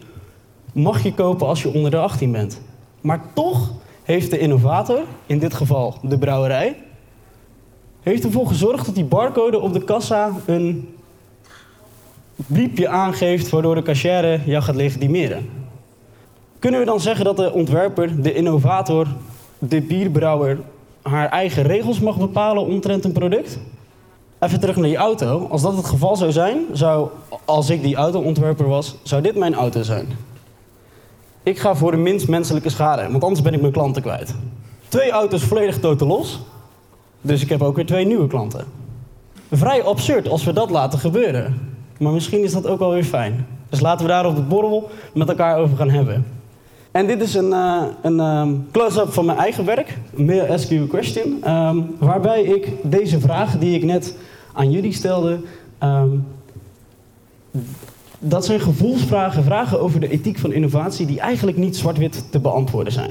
mag je kopen als je onder de 18 bent. Maar toch heeft de innovator, in dit geval de brouwerij, heeft ervoor gezorgd dat die barcode op de kassa een bliepje aangeeft waardoor de cashier jou gaat legitimeren. Kunnen we dan zeggen dat de ontwerper, de innovator, de bierbrouwer haar eigen regels mag bepalen omtrent een product? Even terug naar die auto. Als dat het geval zou zijn, zou, als ik die autoontwerper was, zou dit mijn auto zijn. Ik ga voor de minst menselijke schade, want anders ben ik mijn klanten kwijt. Twee auto's volledig totaal los, dus ik heb ook weer twee nieuwe klanten. Vrij absurd als we dat laten gebeuren. Maar misschien is dat ook wel weer fijn. Dus laten we daar op de borrel met elkaar over gaan hebben. En dit is een, uh, een um, close-up van mijn eigen werk, May Ask You a Question. Um, waarbij ik deze vraag die ik net aan jullie stelde, um, dat zijn gevoelsvragen, vragen over de ethiek van innovatie, die eigenlijk niet zwart-wit te beantwoorden zijn.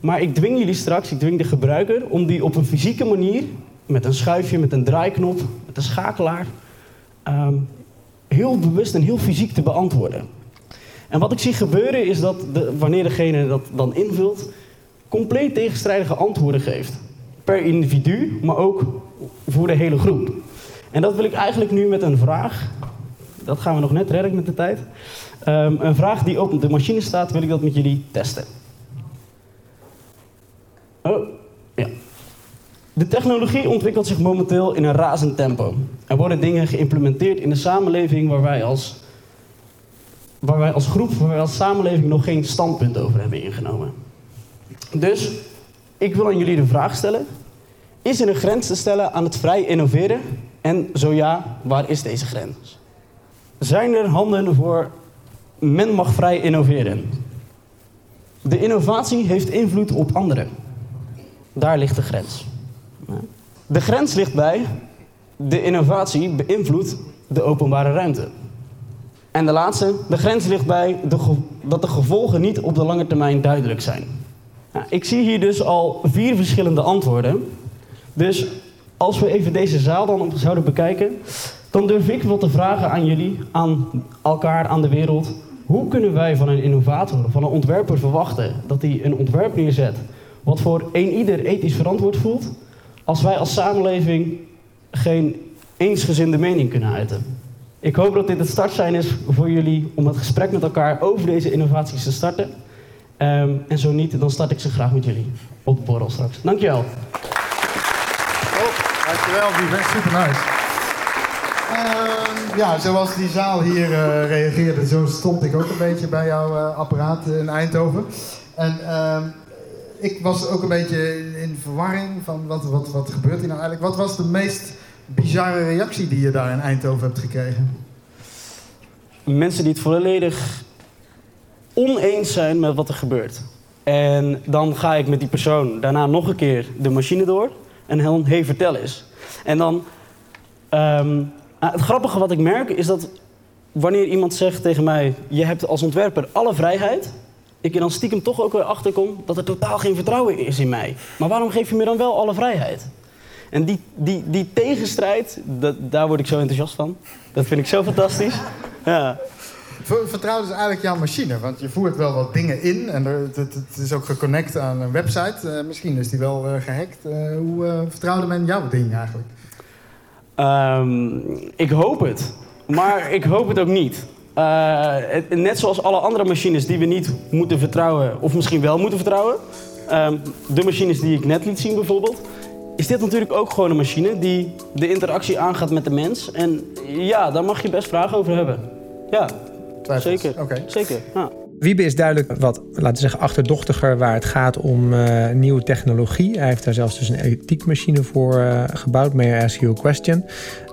Maar ik dwing jullie straks, ik dwing de gebruiker, om die op een fysieke manier, met een schuifje, met een draaiknop, met een schakelaar, um, heel bewust en heel fysiek te beantwoorden. En wat ik zie gebeuren is dat de, wanneer degene dat dan invult, compleet tegenstrijdige antwoorden geeft. Per individu, maar ook voor de hele groep. En dat wil ik eigenlijk nu met een vraag dat gaan we nog net redden met de tijd. Um, een vraag die op de machine staat, wil ik dat met jullie testen. Oh, ja. De technologie ontwikkelt zich momenteel in een razend tempo. Er worden dingen geïmplementeerd in de samenleving waar wij als, waar wij als groep, waar wij als samenleving nog geen standpunt over hebben ingenomen. Dus ik wil aan jullie de vraag stellen: is er een grens te stellen aan het vrij innoveren? En zo ja, waar is deze grens? zijn er handen voor men mag vrij innoveren. De innovatie heeft invloed op anderen. Daar ligt de grens. De grens ligt bij de innovatie beïnvloedt de openbare ruimte. En de laatste, de grens ligt bij de dat de gevolgen niet op de lange termijn duidelijk zijn. Nou, ik zie hier dus al vier verschillende antwoorden. Dus als we even deze zaal dan zouden bekijken, dan durf ik wel te vragen aan jullie, aan elkaar, aan de wereld. Hoe kunnen wij van een innovator, van een ontwerper verwachten dat hij een ontwerp neerzet wat voor een ieder ethisch verantwoord voelt, als wij als samenleving geen eensgezinde mening kunnen uiten? Ik hoop dat dit het startsein is voor jullie om het gesprek met elkaar over deze innovaties te starten. Um, en zo niet, dan start ik ze graag met jullie op de borrel straks. Dankjewel. Oh, dankjewel, die super nice. Uh, ja, zoals die zaal hier uh, reageerde, zo stond ik ook een beetje bij jouw uh, apparaat in Eindhoven. En ehm, ik was ook een beetje in verwarring van wat, wat, wat gebeurt hier nou eigenlijk. Wat was de meest bizarre reactie die je daar in Eindhoven hebt gekregen? Mensen die het volledig oneens zijn met wat er gebeurt. En dan ga ik met die persoon daarna nog een keer de machine door. En dan, hey, vertel eens. En dan... ehm, ah, het grappige wat ik merk is dat wanneer iemand zegt tegen mij... je hebt als ontwerper alle vrijheid... ik er dan stiekem toch ook weer achterkom dat er totaal geen vertrouwen is in mij. Maar waarom geef je me dan wel alle vrijheid? En die, die, die tegenstrijd, dat, daar word ik zo enthousiast van. Dat vind ik zo fantastisch. Ja. Ver- Vertrouw dus eigenlijk jouw machine, want je voert wel wat dingen in en er, het, is ook geconnect aan een website. Eh, misschien is die wel eh, gehackt. Eh, hoe vertrouwde men jouw ding eigenlijk? Ehm, ik hoop het. Maar ik hoop het ook niet. Eh, het- net zoals alle andere machines die we niet moeten vertrouwen, of misschien wel moeten vertrouwen. ehm, de machines die ik net liet zien bijvoorbeeld. Is dit natuurlijk ook gewoon een machine die de interactie aangaat met de mens. En ja, daar mag je best vragen over hebben. Ja, zeker. Zeker, ja. Wiebe is duidelijk wat, laten we zeggen, achterdochtiger waar het gaat om eh, nieuwe technologie. Hij heeft daar zelfs dus een ethiekmachine voor eh, gebouwd. May I ask you a question?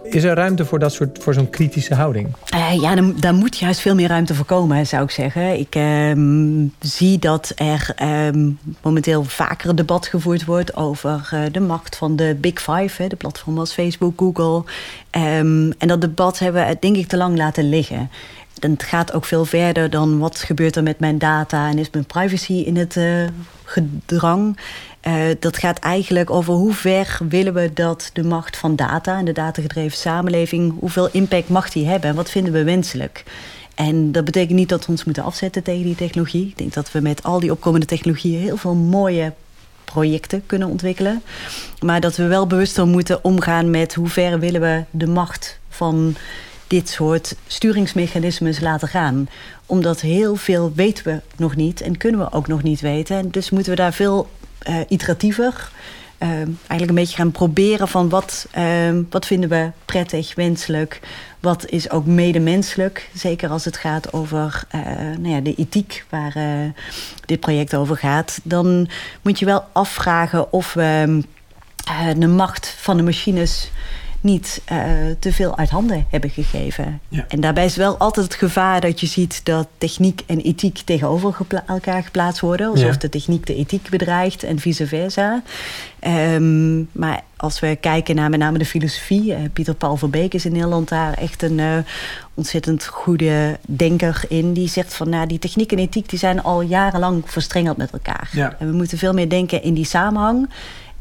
Is er ruimte voor, dat soort, voor zo'n kritische houding? Eh, ja, dan, daar moet juist veel meer ruimte voor komen, zou ik zeggen. Ik ehm, zie dat er ehm, momenteel vaker debat gevoerd wordt over eh, de macht van de Big Five, hè, de platformen als Facebook, Google. Ehm, en dat debat hebben we denk ik te lang laten liggen. En het gaat ook veel verder dan wat gebeurt er met mijn data en is mijn privacy in het eh, gedrang. Eh, dat gaat eigenlijk over hoe ver willen we dat de macht van data en de datagedreven samenleving, hoeveel impact mag die hebben en wat vinden we wenselijk. En dat betekent niet dat we ons moeten afzetten tegen die technologie. Ik denk dat we met al die opkomende technologieën heel veel mooie projecten kunnen ontwikkelen. Maar dat we wel bewuster moeten omgaan met hoe ver willen we de macht van dit soort sturingsmechanismes laten gaan. Omdat heel veel weten we nog niet en kunnen we ook nog niet weten. En dus moeten we daar veel eh, iteratiever, eh, eigenlijk een beetje gaan proberen van wat, eh, wat vinden we prettig, wenselijk. Wat is ook medemenselijk, zeker als het gaat over nou ja, de ethiek waar dit project over gaat. Dan moet je wel afvragen of we de macht van de machines niet eh, te veel uit handen hebben gegeven. En daarbij is wel altijd het gevaar dat je ziet dat techniek en ethiek tegenover gepla- elkaar geplaatst worden. Alsof Ja. de techniek de ethiek bedreigt en vice versa. Ehm, maar als we kijken naar met name de filosofie, eh, Pieter Paul Verbeek is in Nederland daar echt een eh, ontzettend goede denker in. Die zegt van nou, die techniek en ethiek die zijn al jarenlang verstrengeld met elkaar. Ja. En we moeten veel meer denken in die samenhang.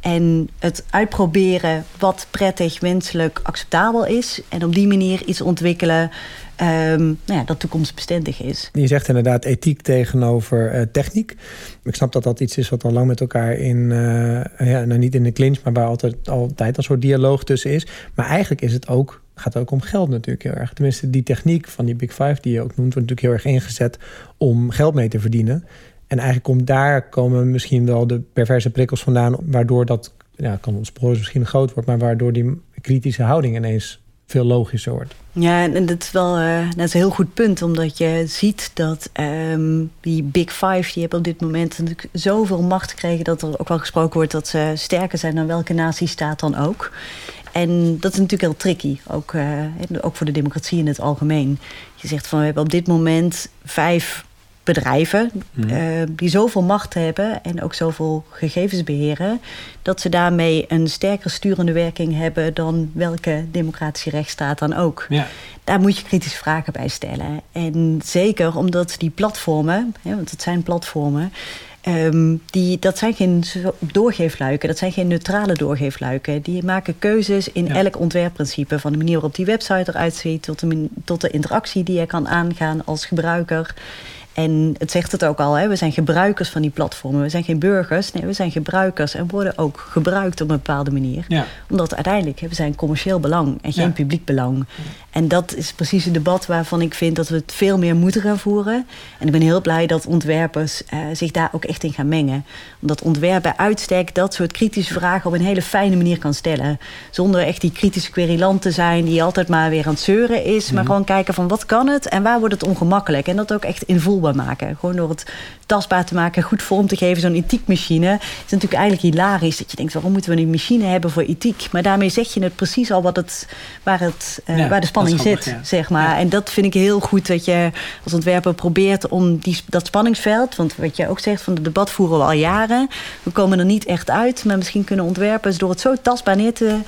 En het uitproberen wat prettig, wenselijk, acceptabel is. En op die manier iets ontwikkelen ehm, nou ja, dat toekomstbestendig is. Je zegt inderdaad ethiek tegenover eh, techniek. Ik snap dat dat iets is wat al lang met elkaar in, eh, ja, nou niet in de clinch, maar waar altijd, altijd een soort dialoog tussen is. Maar eigenlijk is het ook, gaat ook om geld natuurlijk heel erg. Tenminste, die techniek van die Big Five die je ook noemt, wordt natuurlijk heel erg ingezet om geld mee te verdienen. En eigenlijk komt daar komen misschien wel de perverse prikkels vandaan, waardoor dat, ja, kan ontsporen misschien groot wordt, maar waardoor die kritische houding ineens veel logischer wordt. Ja, en dat is wel eh, dat is een heel goed punt. Omdat je ziet dat ehm, die Big Five... die hebben op dit moment natuurlijk zoveel macht gekregen... dat er ook wel gesproken wordt dat ze sterker zijn... dan welke nazistaat dan ook. En dat is natuurlijk heel tricky. Ook, eh, ook voor de democratie in het algemeen. Je zegt van we hebben op dit moment vijf bedrijven... Mhm. eh, die zoveel macht hebben en ook zoveel gegevens beheren... dat ze daarmee een sterkere sturende werking hebben... dan welke democratische rechtsstaat dan ook. Ja. Daar moet je kritische vragen bij stellen. En zeker omdat die platformen, hè, want het zijn platformen, ehm, die, dat zijn geen doorgeefluiken, dat zijn geen neutrale doorgeefluiken. Die maken keuzes in elk ontwerpprincipe, van de manier waarop die website eruit ziet, tot de, tot de interactie die je kan aangaan als gebruiker. En het zegt het ook al, hè, we zijn gebruikers van die platformen. We zijn geen burgers, nee, we zijn gebruikers en worden ook gebruikt op een bepaalde manier. Ja. Omdat uiteindelijk we zijn commercieel belang en geen Ja. publiek belang. En dat is precies het debat waarvan ik vind dat we het veel meer moeten gaan voeren. En ik ben heel blij dat ontwerpers eh, zich daar ook echt in gaan mengen. Omdat ontwerp bij uitstek dat soort kritische vragen op een hele fijne manier kan stellen. Zonder echt die kritische querulant te zijn die altijd maar weer aan het zeuren is. Maar Mhm. gewoon kijken van wat kan het en waar wordt het ongemakkelijk. En dat ook echt invoelbaar voelbaar maken. Gewoon door het tastbaar te maken, goed vorm te geven. Zo'n ethiekmachine is natuurlijk eigenlijk hilarisch. Dat je denkt, waarom moeten we een machine hebben voor ethiek? Maar daarmee zeg je het precies al wat het, waar, het, uh, waar de spanning zit, zeg maar. En dat vind ik heel goed dat je als ontwerper probeert om die, dat spanningsveld... want wat jij ook zegt, van het debat voeren we al jaren. We komen er niet echt uit, maar misschien kunnen ontwerpers... door het zo tastbaar neer te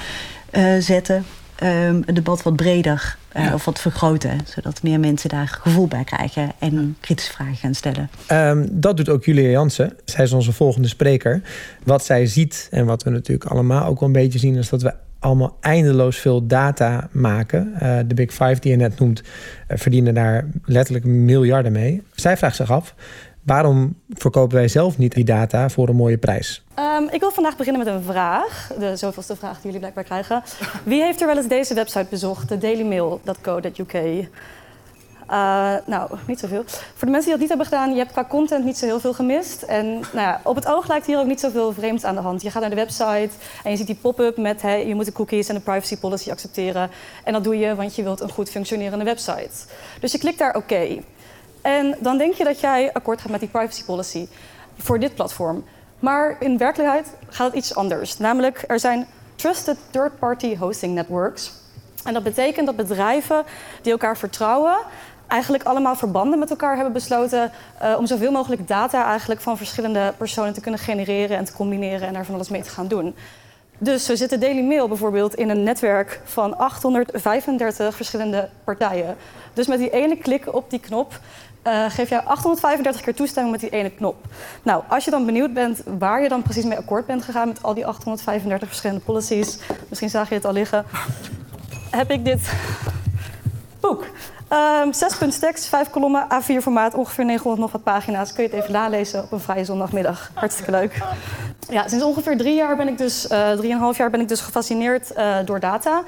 uh, zetten um, het debat wat breder uh, ja. of wat vergroten. Zodat meer mensen daar gevoel bij krijgen en kritische vragen gaan stellen. Um, dat doet ook Julia Jansen. Zij is onze volgende spreker. Wat zij ziet en wat we natuurlijk allemaal ook wel een beetje zien... is dat we allemaal eindeloos veel data maken. Uh, de Big Five die je net noemt, uh, verdienen daar letterlijk miljarden mee. Zij vraagt zich af, waarom verkopen wij zelf niet die data voor een mooie prijs? Um, ik wil vandaag beginnen met een vraag. De zoveelste vraag die jullie blijkbaar krijgen. Wie heeft er wel eens deze website bezocht? De dailymail.co.uk. Uh, nou, niet zoveel. Voor de mensen die dat niet hebben gedaan, je hebt qua content niet zo heel veel gemist. En nou ja, op het oog lijkt hier ook niet zoveel vreemds aan de hand. Je gaat naar de website en je ziet die pop-up met je moet de cookies en de privacy policy accepteren. En dat doe je, want je wilt een goed functionerende website. Dus je klikt daar oké. En dan denk je dat jij akkoord gaat met die privacy policy voor dit platform. Maar in werkelijkheid gaat het iets anders. Namelijk, er zijn trusted third-party hosting networks. En dat betekent dat bedrijven die elkaar vertrouwen, eigenlijk allemaal verbanden met elkaar hebben besloten uh, om zoveel mogelijk data eigenlijk van verschillende personen te kunnen genereren en te combineren en daar van alles mee te gaan doen. Dus zo zit de Daily Mail bijvoorbeeld in een netwerk van 835 verschillende partijen. Dus met die ene klik op die knop uh, geef jou 835 keer toestemming met die ene knop. Nou, als je dan benieuwd bent waar je dan precies mee akkoord bent gegaan met al die 835 verschillende policies, misschien zag je het al liggen, heb ik dit boek. Um, zes puntstekst, vijf kolommen, A4 formaat, ongeveer 900 nog wat pagina's. Kun je het even nalezen op een vrije zondagmiddag. Hartstikke leuk. Ja, sinds ongeveer drie jaar ben ik dus, uh, drieënhalf jaar ben ik dus gefascineerd uh, door data. Um,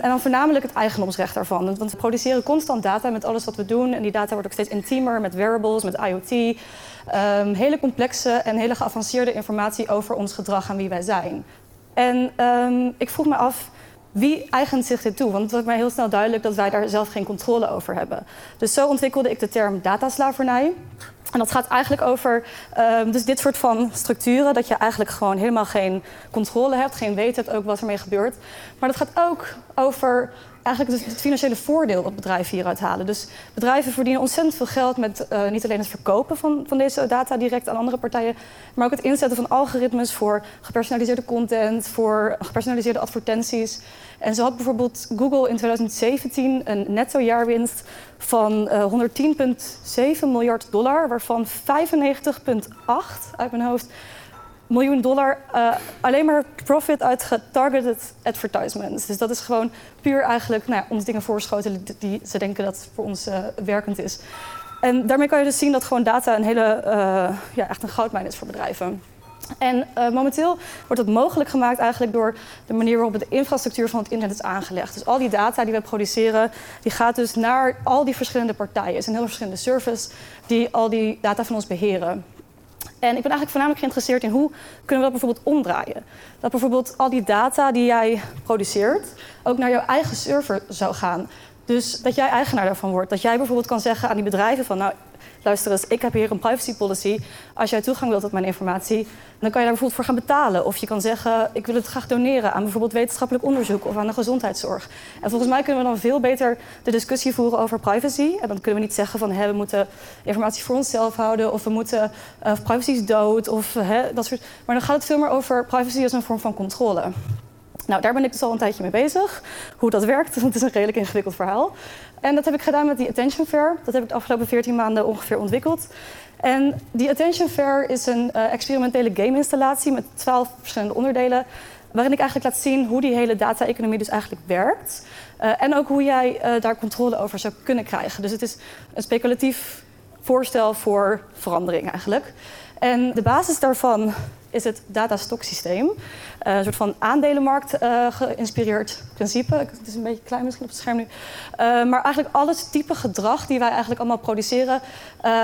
en dan voornamelijk het eigendomsrecht daarvan. Want we produceren constant data met alles wat we doen. En die data wordt ook steeds intiemer met wearables, met IoT. Um, hele complexe en hele geavanceerde informatie over ons gedrag en wie wij zijn. En ik vroeg me af, wie eigent zich dit toe? Want het wordt mij heel snel duidelijk dat wij daar zelf geen controle over hebben. Dus zo ontwikkelde ik de term dataslavernij. En dat gaat eigenlijk over uh, dus dit soort van structuren, dat je eigenlijk gewoon helemaal geen controle hebt, geen weet hebt ook wat ermee gebeurt. Maar dat gaat ook over eigenlijk het financiële voordeel dat bedrijven hieruit halen. Dus bedrijven verdienen ontzettend veel geld met uh, niet alleen het verkopen van, van deze data direct aan andere partijen, maar ook het inzetten van algoritmes voor gepersonaliseerde content, voor gepersonaliseerde advertenties. En zo had bijvoorbeeld Google in 2017 een netto jaarwinst van uh, 110,7 miljard dollar, waarvan 95,8 uit mijn hoofd miljoen dollar uh, alleen maar profit uit getargeted advertisements. Dus dat is gewoon puur eigenlijk nou ja, ons dingen voorschotelen die ze denken dat voor ons uh, werkend is. En daarmee kan je dus zien dat gewoon data een hele, uh, ja, echt een goudmijn is voor bedrijven. En momenteel wordt het mogelijk gemaakt eigenlijk door de manier waarop de infrastructuur van het internet is aangelegd. Dus al die data die we produceren, die gaat dus naar al die verschillende partijen. Het een heel verschillende service die al die data van ons beheren. En ik ben eigenlijk voornamelijk geïnteresseerd in hoe kunnen we dat bijvoorbeeld omdraaien. Dat bijvoorbeeld al die data die jij produceert ook naar jouw eigen server zou gaan. Dus dat jij eigenaar daarvan wordt. Dat jij bijvoorbeeld kan zeggen aan die bedrijven van... nou, luister eens, ik heb hier een privacy policy. Als jij toegang wilt tot mijn informatie, dan kan je daar bijvoorbeeld voor gaan betalen. Of je kan zeggen, ik wil het graag doneren aan bijvoorbeeld wetenschappelijk onderzoek of aan de gezondheidszorg. En volgens mij kunnen we dan veel beter de discussie voeren over privacy. En dan kunnen we niet zeggen van, hé, we moeten informatie voor onszelf houden of we moeten, uh, privacy is dood of hè, dat soort. Maar dan gaat het veel meer over privacy als een vorm van controle. Nou, daar ben ik dus al een tijdje mee bezig. Hoe dat werkt, want het is een redelijk ingewikkeld verhaal. En dat heb ik gedaan met die Attention Fair. Dat heb ik de afgelopen 14 maanden ongeveer ontwikkeld. En die Attention Fair is een uh, experimentele game-installatie met 12 verschillende onderdelen. Waarin ik eigenlijk laat zien hoe die hele data-economie dus eigenlijk werkt. Uh, en ook hoe jij uh, daar controle over zou kunnen krijgen. Dus het is een speculatief voorstel voor verandering eigenlijk. En de basis daarvan is het datastocksysteem. Een soort van aandelenmarkt geïnspireerd principe. Het is een beetje klein misschien op het scherm nu. maar eigenlijk alles type gedrag die wij eigenlijk allemaal produceren,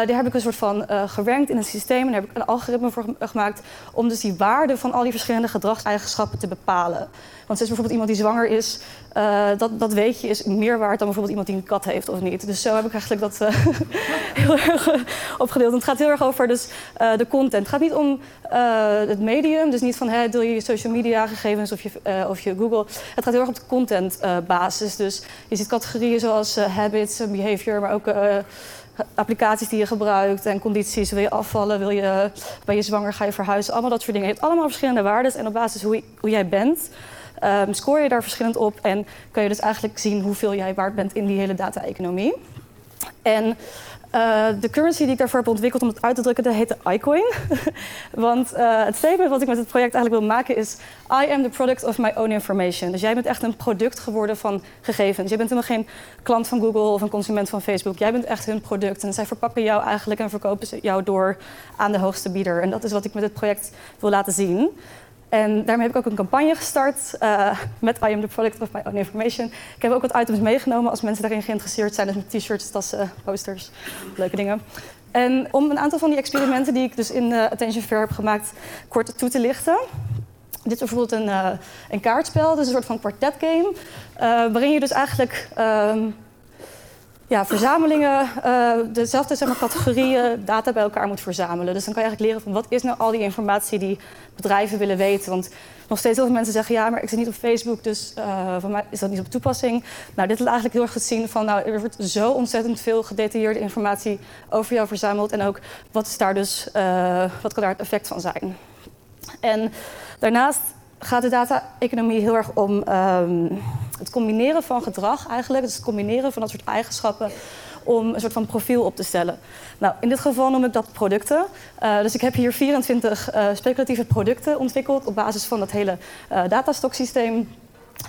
die heb ik een soort van gewerkt in een systeem en daar heb ik een algoritme voor gemaakt om dus die waarde van al die verschillende gedragseigenschappen te bepalen. Want is bijvoorbeeld iemand die zwanger is, uh, dat, dat weet je is meer waard dan bijvoorbeeld iemand die een kat heeft of niet. Dus zo heb ik eigenlijk dat uh, heel erg opgedeeld. het gaat heel erg over dus, de content. Het gaat niet om het medium, dus niet van hey, deel je je social media gegevens of je, of je Google. Het gaat heel erg op de contentbasis. dus je ziet categorieën zoals habits, behavior, maar ook applicaties die je gebruikt en condities. Wil je afvallen? Wil je, ben je zwanger? Ga je verhuizen? Allemaal dat soort dingen. Je hebt allemaal verschillende waarden. En op basis hoe, hoe jij bent, um, scoor je daar verschillend op. En kun je dus eigenlijk zien hoeveel jij waard bent in die hele data-economie. En uh, de currency die ik daarvoor heb ontwikkeld om het uit te drukken, dat heet de iCoin. Want uh, het statement wat ik met het project eigenlijk wil maken is... I am the product of my own information. Dus jij bent echt een product geworden van gegevens. Je bent helemaal geen klant van Google of een consument van Facebook. Jij bent echt hun product. En zij verpakken jou eigenlijk en verkopen jou door aan de hoogste bieder. En dat is wat ik met het project wil laten zien. En daarmee heb ik ook een campagne gestart uh, met I am the product of my own information. Ik heb ook wat items meegenomen als mensen daarin geïnteresseerd zijn. Dus met t-shirts, tassen, posters, leuke dingen. En om een aantal van die experimenten die ik dus in uh, Attention Fair heb gemaakt kort toe te lichten. Dit is bijvoorbeeld een, uh, een kaartspel, dus een soort van kwartet game. waarin je dus eigenlijk ehm, ja, verzamelingen, uh, dezelfde zeg maar, categorieën data bij elkaar moet verzamelen. Dus dan kan je eigenlijk leren van wat is nou al die informatie die bedrijven willen weten. Want nog steeds heel veel mensen zeggen, ja, maar ik zit niet op Facebook, dus uh, voor mij is dat niet op toepassing. Nou, dit laat eigenlijk heel erg goed zien van, nou, er wordt zo ontzettend veel gedetailleerde informatie over jou verzameld. En ook wat is daar dus, uh, wat kan daar het effect van zijn. En daarnaast gaat de data-economie heel erg om um, het combineren van gedrag eigenlijk. Dus het combineren van dat soort eigenschappen om een soort van profiel op te stellen. Nou, in dit geval noem ik dat producten. Uh, dus ik heb hier 24 uh, speculatieve producten ontwikkeld op basis van dat hele uh, datastocksysteem.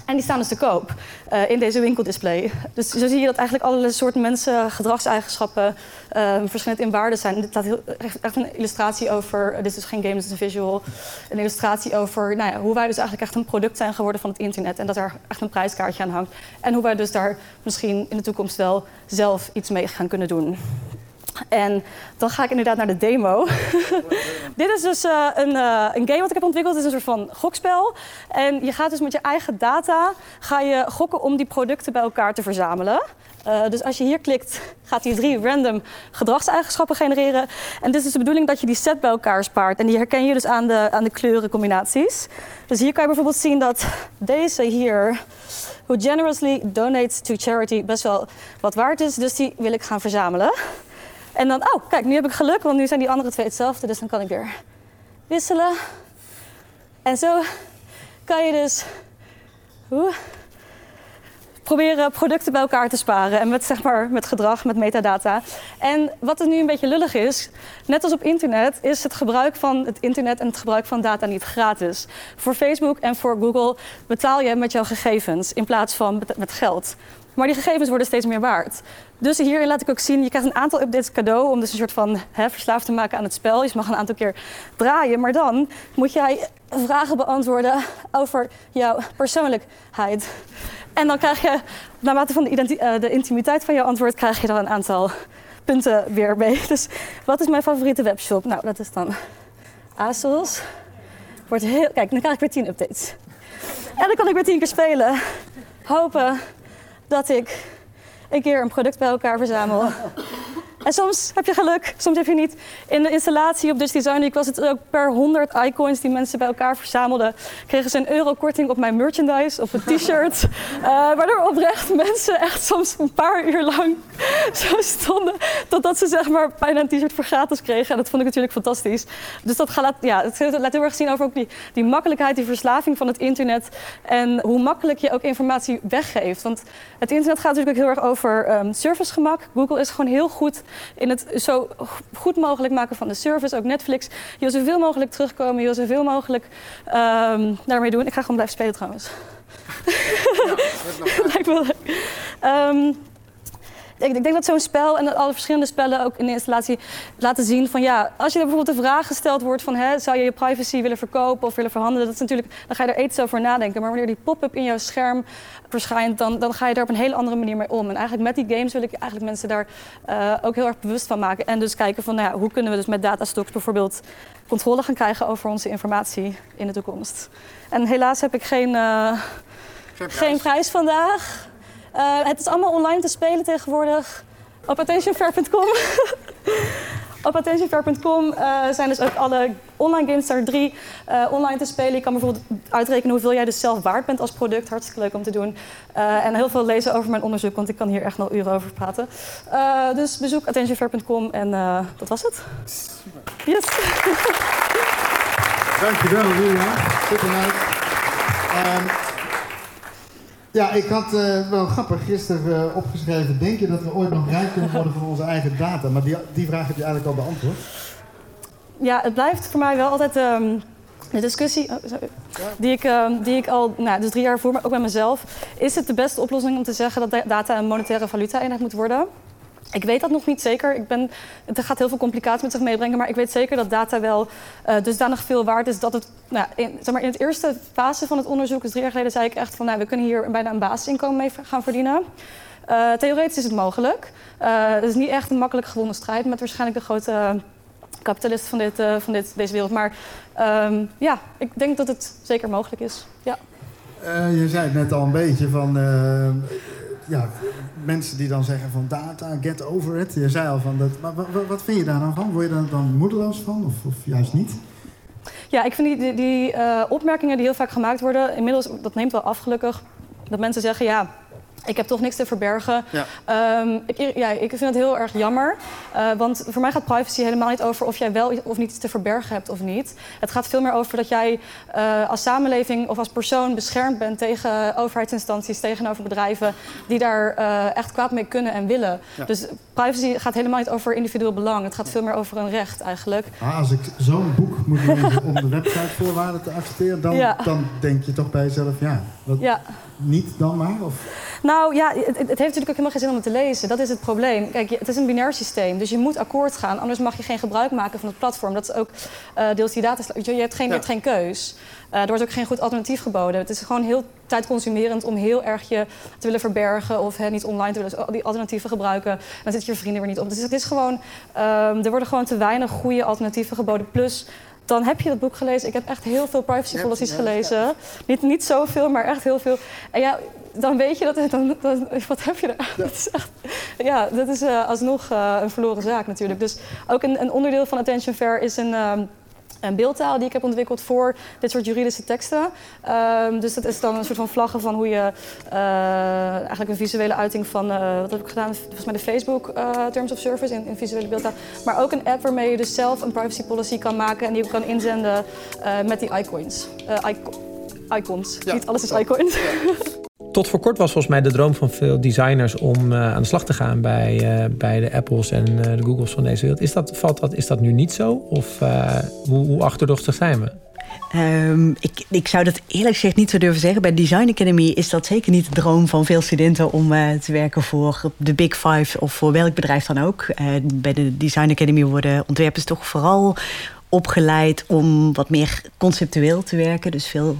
En die staan dus te koop uh, in deze winkeldisplay. Dus zo zie je dat eigenlijk allerlei soorten mensen, gedragseigenschappen uh, verschillend in waarde zijn. Dit laat heel, echt een illustratie over, dit is dus geen game, dit is een visual. Een illustratie over nou ja, hoe wij dus eigenlijk echt een product zijn geworden van het internet. En dat er echt een prijskaartje aan hangt. En hoe wij dus daar misschien in de toekomst wel zelf iets mee gaan kunnen doen. En dan ga ik inderdaad naar de demo. Dit is dus uh, een, uh, een, game wat ik heb ontwikkeld. Het is een soort van gokspel. En je gaat dus met je eigen data ga je gokken om die producten bij elkaar te verzamelen. Uh, dus als je hier klikt, gaat hij drie random gedragseigenschappen genereren. En dit is de bedoeling dat je die set bij elkaar spaart. En die herken je dus aan de, aan de kleurencombinaties. Dus hier kan je bijvoorbeeld zien dat deze hier, who generously donates to charity, best wel wat waard is. Dus die wil ik gaan verzamelen. En dan, oh, kijk, nu heb ik geluk, want nu zijn die andere twee hetzelfde. Dus dan kan ik weer wisselen. En zo kan je dus proberen producten bij elkaar te sparen. En met, zeg maar, met gedrag, met metadata. En wat er nu een beetje lullig is, net als op internet, is het gebruik van het internet en het gebruik van data niet gratis. Voor Facebook en voor Google betaal je met jouw gegevens in plaats van met geld. Maar die gegevens worden steeds meer waard. Dus hierin laat ik ook zien, je krijgt een aantal updates cadeau om dus een soort van hè, verslaafd te maken aan het spel. Je mag een aantal keer draaien, maar dan moet jij vragen beantwoorden over jouw persoonlijkheid. En dan krijg je, naarmate van de, uh, de intimiteit van jouw antwoord, krijg je er een aantal punten weer mee. Dus wat is mijn favoriete webshop? Nou, dat is dan ASOS. Wordt heel, kijk, dan krijg ik weer 10 updates. En dan kan ik weer 10 keer spelen. Hopen dat ik een keer een product bij elkaar verzamel. En soms heb je geluk, soms heb je niet. In de installatie op Dutch Design Week was het ook per 100 icons die mensen bij elkaar verzamelden. Kregen ze een euro korting op mijn merchandise, op een t-shirt. Uh, waardoor oprecht mensen echt soms een paar uur lang zo stonden. Totdat ze zeg maar bijna een t-shirt voor gratis kregen. En dat vond ik natuurlijk fantastisch. Dus dat gaat, ja, het laat heel erg zien over ook die, die makkelijkheid, die verslaving van het internet. En hoe makkelijk je ook informatie weggeeft. Want het internet gaat natuurlijk ook heel erg over um, servicegemak. Google is gewoon heel goed in het zo goed mogelijk maken van de service. Ook Netflix. Je wil zoveel mogelijk terugkomen. Je wil zoveel mogelijk um, daarmee doen. Ik ga gewoon blijven spelen trouwens. Ja, dat lijkt me leuk. Um, ik, ik denk dat zo'n spel en alle verschillende spellen ook in de installatie laten zien van ja, als je bijvoorbeeld de vraag gesteld wordt van hè, zou je je privacy willen verkopen of willen verhandelen, dat is natuurlijk, dan ga je er iets over nadenken. Maar wanneer die pop-up in jouw scherm verschijnt, dan, dan ga je daar op een hele andere manier mee om. En eigenlijk met die games wil ik eigenlijk mensen daar uh, ook heel erg bewust van maken. En dus kijken van nou ja, hoe kunnen we dus met datastocks bijvoorbeeld controle gaan krijgen over onze informatie in de toekomst. En helaas heb ik geen, uh, geen, prijs. geen prijs vandaag. Uh, het is allemaal online te spelen tegenwoordig op attentionfair.com. op attentionfair.com uh, zijn dus ook alle online games er drie uh, online te spelen. Je kan bijvoorbeeld uitrekenen hoeveel jij dus zelf waard bent als product. Hartstikke leuk om te doen. En heel veel lezen over mijn onderzoek, want ik kan hier echt nog uren over praten. dus bezoek attentionfair.com en dat was het. Yes. Dankjewel, Lina. Super nice. Ja, ik had uh, wel grappig gisteren uh, opgeschreven. Denk je dat we ooit nog rijk kunnen worden van onze eigen data? Maar die, die vraag heb je eigenlijk al beantwoord. Ja, het blijft voor mij wel altijd um, de discussie oh, die, ik, um, die ik al nou, dus drie jaar voer, maar ook met mezelf. Is het de beste oplossing om te zeggen dat data een monetaire valuta-eenheid moet worden? Ik weet dat nog niet zeker. Ik ben, het gaat heel veel complicaties met zich meebrengen. Maar ik weet zeker dat data wel uh, dusdanig veel waard is dat het. Nou, in, zeg maar, in het eerste fase van het onderzoek, dus drie jaar geleden, zei ik echt van nou, we kunnen hier bijna een basisinkomen mee gaan verdienen. Uh, theoretisch is het mogelijk. Uh, het is niet echt een makkelijk gewonnen strijd met waarschijnlijk de grote kapitalist van, dit, van dit, deze wereld. Maar um, ja, ik denk dat het zeker mogelijk is. Ja. je zei het net al een beetje van ja, mensen die dan zeggen van data, get over it. Je zei al van dat. Maar wat, vind je daar dan van? Word je daar dan moedeloos van of, of juist niet? Ja, ik vind die, die, uh, opmerkingen die heel vaak gemaakt worden, inmiddels, dat neemt wel af gelukkig. Dat mensen zeggen, ja, ik heb toch niks te verbergen. Ja. Um, ik, ja, ik vind het heel erg jammer. Uh, want voor mij gaat privacy helemaal niet over of jij wel of niet iets te verbergen hebt of niet. Het gaat veel meer over dat jij uh, als samenleving of als persoon beschermd bent tegen overheidsinstanties, tegenover bedrijven die daar uh, echt kwaad mee kunnen en willen. Ja. Dus privacy gaat helemaal niet over individueel belang. Het gaat veel meer over een recht eigenlijk. Ah, als ik zo'n boek moet lezen om de websitevoorwaarden te accepteren, dan, ja. dan denk je toch bij jezelf, ja, wat, niet dan maar? Of? Nou ja, het, het, heeft natuurlijk ook helemaal geen zin om het te lezen. Dat is het probleem. Kijk, het is een binair systeem, dus je moet akkoord gaan. Anders mag je geen gebruik maken van het platform. Dat is ook uh, deels die data. Je hebt geen, ja. je hebt geen keus. Uh, er wordt ook geen goed alternatief geboden. Het is gewoon heel tijdconsumerend om heel erg je te willen verbergen of hè, niet online te willen dus die alternatieven gebruiken. Dan zit je vrienden weer niet op. Dus het is gewoon, um, er worden gewoon te weinig goede alternatieven geboden. Plus dan heb je dat boek gelezen. Ik heb echt heel veel privacy policies gelezen. Niet, niet zoveel, maar echt heel veel. En ja, dan weet je dat, dan, dan, wat heb je er? Ja. Dat is echt, ja, dat is uh, alsnog uh, een verloren zaak natuurlijk. Dus ook een, een onderdeel van Attention Fair is een... Um, een beeldtaal die ik heb ontwikkeld voor dit soort juridische teksten. Um, dus dat is dan een soort van vlaggen van hoe je uh, eigenlijk een visuele uiting van, uh, wat heb ik gedaan, volgens mij de Facebook uh, Terms of Service in, in, visuele beeldtaal. Maar ook een app waarmee je dus zelf een privacy policy kan maken en die je kan inzenden met die icons. Icon, icons. Ja. Niet alles is icons. Ja. Tot voor kort was volgens mij de droom van veel designers om uh, aan de slag te gaan bij, uh, bij de Apples en uh, de Googles van deze wereld. Is dat, valt dat, is dat nu niet zo? Of hoe, hoe achterdochtig zijn we? Um, ik, ik zou dat eerlijk gezegd niet zo durven zeggen. Bij Design Academy is dat zeker niet de droom van veel studenten om te werken voor de Big Five of voor welk bedrijf dan ook. bij de Design Academy worden ontwerpers toch vooral opgeleid om wat meer conceptueel te werken. Dus veel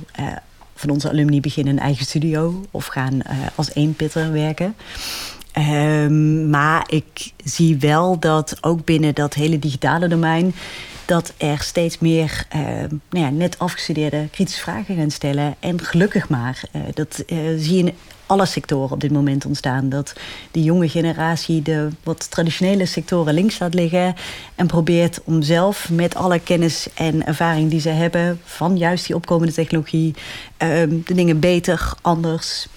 van onze alumni beginnen een eigen studio of gaan uh, als eenpitter werken. Um, maar ik zie wel dat ook binnen dat hele digitale domein dat er steeds meer uh, nou ja, net afgestudeerde kritische vragen gaan stellen. En gelukkig maar. Uh, dat zie je alle sectoren op dit moment ontstaan. Dat de jonge generatie de wat traditionele sectoren links laat liggen. En probeert om zelf met alle kennis en ervaring die ze hebben van juist die opkomende technologie. Um, de dingen beter, anders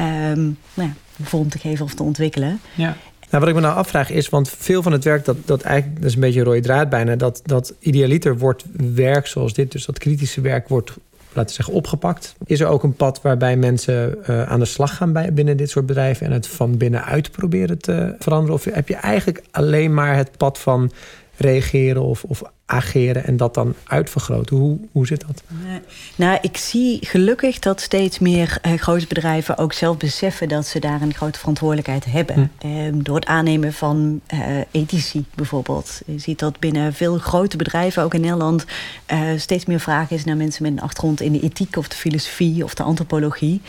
um, nou ja, vorm te geven of te ontwikkelen. Ja. Nou, wat ik me nou afvraag is, want veel van het werk, dat, dat eigenlijk dat is een beetje een rode draad bijna, dat, dat idealiter wordt werk zoals dit, dus dat kritische werk wordt, laten we zeggen, opgepakt. Is er ook een pad waarbij mensen uh, aan de slag gaan bij, binnen dit soort bedrijven en het van binnenuit proberen te veranderen? Of heb je eigenlijk alleen maar het pad van reageren of, of ageren en dat dan uitvergroten. Hoe, hoe zit dat? Nou, ik zie gelukkig dat steeds meer uh, grote bedrijven ook zelf beseffen dat ze daar een grote verantwoordelijkheid hebben. Hm. Ehm, door het aannemen van uh, ethici bijvoorbeeld. Je ziet dat binnen veel grote bedrijven, ook in Nederland, uh, steeds meer vraag is naar mensen met een achtergrond in de ethiek of de filosofie of de antropologie.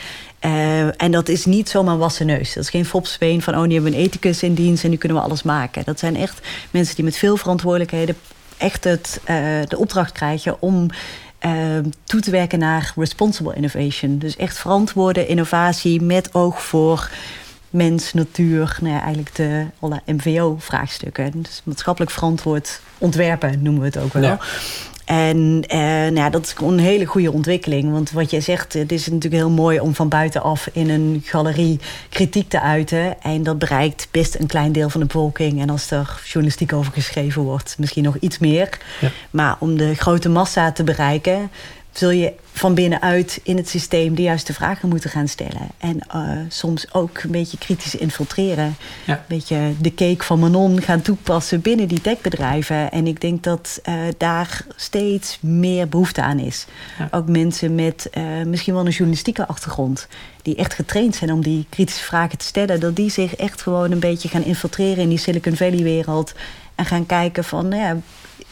Uh, en dat is niet zomaar wassen neus. Dat is geen fopspeen van, oh, nu hebben we een ethicus in dienst en nu kunnen we alles maken. Dat zijn echt mensen die met veel verantwoordelijkheden echt uh, de opdracht krijgen om uh, toe te werken naar responsible innovation. Dus echt verantwoorde innovatie met oog voor mens, natuur, nou eigenlijk de alle MVO-vraagstukken. Dus maatschappelijk verantwoord ontwerpen noemen we het ook wel. En eh, nou ja, dat is een hele goede ontwikkeling. Want wat jij zegt, het is natuurlijk heel mooi om van buitenaf in een galerie kritiek te uiten. En dat bereikt best een klein deel van de bevolking. En als er journalistiek over geschreven wordt, misschien nog iets meer. Ja. Maar om de grote massa te bereiken, zul je van binnenuit in het systeem de juiste vragen moeten gaan stellen. En uh, soms ook een beetje kritisch infiltreren. Ja. Een beetje de cake van Manon gaan toepassen binnen die techbedrijven. En ik denk dat uh, daar steeds meer behoefte aan is. Ja. Ook mensen met uh, misschien wel een journalistieke achtergrond. Die echt getraind zijn om die kritische vragen te stellen. Dat die zich echt gewoon een beetje gaan infiltreren in die Silicon Valley wereld. En gaan kijken van, nou ja,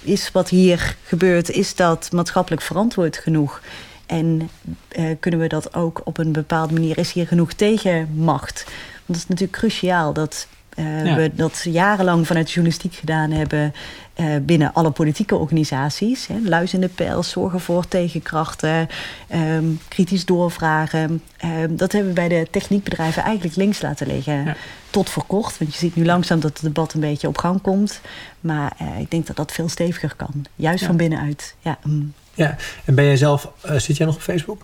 is wat hier gebeurt, is dat maatschappelijk verantwoord genoeg? En uh, kunnen we dat ook op een bepaalde manier? Is hier genoeg tegenmacht? Want het is natuurlijk cruciaal dat uh, ja. we dat jarenlang vanuit journalistiek gedaan hebben uh, binnen alle politieke organisaties. Hè. Luis in de pijl, zorgen voor tegenkrachten, um, kritisch doorvragen. Um, dat hebben we bij de techniekbedrijven eigenlijk links laten liggen. Ja. Tot voor kort, want je ziet nu langzaam dat het debat een beetje op gang komt. Maar uh, ik denk dat dat veel steviger kan, juist ja. van binnenuit. Ja, mm. ja, en ben jij zelf, zit jij nog op Facebook?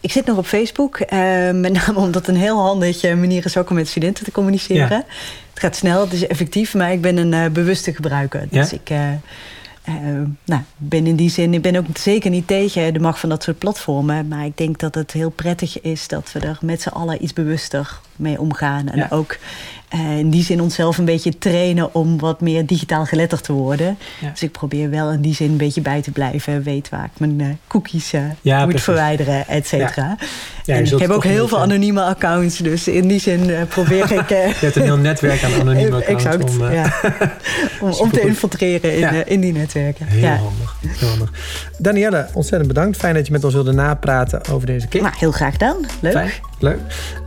Ik zit nog op Facebook, uh, met name omdat het een heel handige manier is ook om met studenten te communiceren. Ja. Het gaat snel, het is effectief, maar ik ben een uh, bewuste gebruiker. Dus ja? ik uh, nou, ben in die zin, ik ben ook zeker niet tegen de macht van dat soort platformen. Maar ik denk dat het heel prettig is dat we er met z'n allen iets bewuster mee omgaan. En ja. ook uh, in die zin onszelf een beetje trainen om wat meer digitaal geletterd te worden. Ja. Dus ik probeer wel in die zin een beetje bij te blijven. Weet waar ik mijn uh, cookies uh, ja, moet precies. verwijderen, et cetera. en ik heb ook heel veel anonieme accounts. Dus in die zin probeer ik... Je hebt een heel netwerk aan anonieme accounts. Exact, om, om, om, te infiltreren in, in die netwerken. Heel handig. Heel handig. Danielle, ontzettend bedankt. Fijn dat je met ons wilde napraten over deze kick. Nou, heel graag gedaan. Leuk. Fijn. Leuk.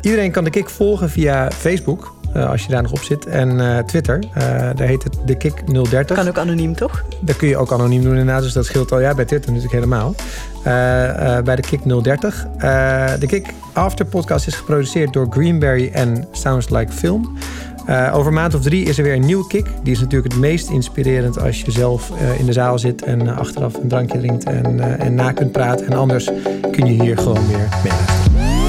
Iedereen kan de kick volgen via Facebook. Uh, als je daar nog op zit. En uh, Twitter, uh, daar heet het de Kick 030. Kan ook anoniem, toch? Dat kun je ook anoniem doen inderdaad, dus dat scheelt al. Ja, bij Twitter natuurlijk helemaal. bij de Kick 030. de Kick After Podcast is geproduceerd door Greenberry en Sounds Like Film. over een maand of drie is er weer een nieuwe kick. Die is natuurlijk het meest inspirerend als je zelf in de zaal zit en achteraf een drankje drinkt en, en na kunt praten. En anders kun je hier gewoon weer mee luisteren.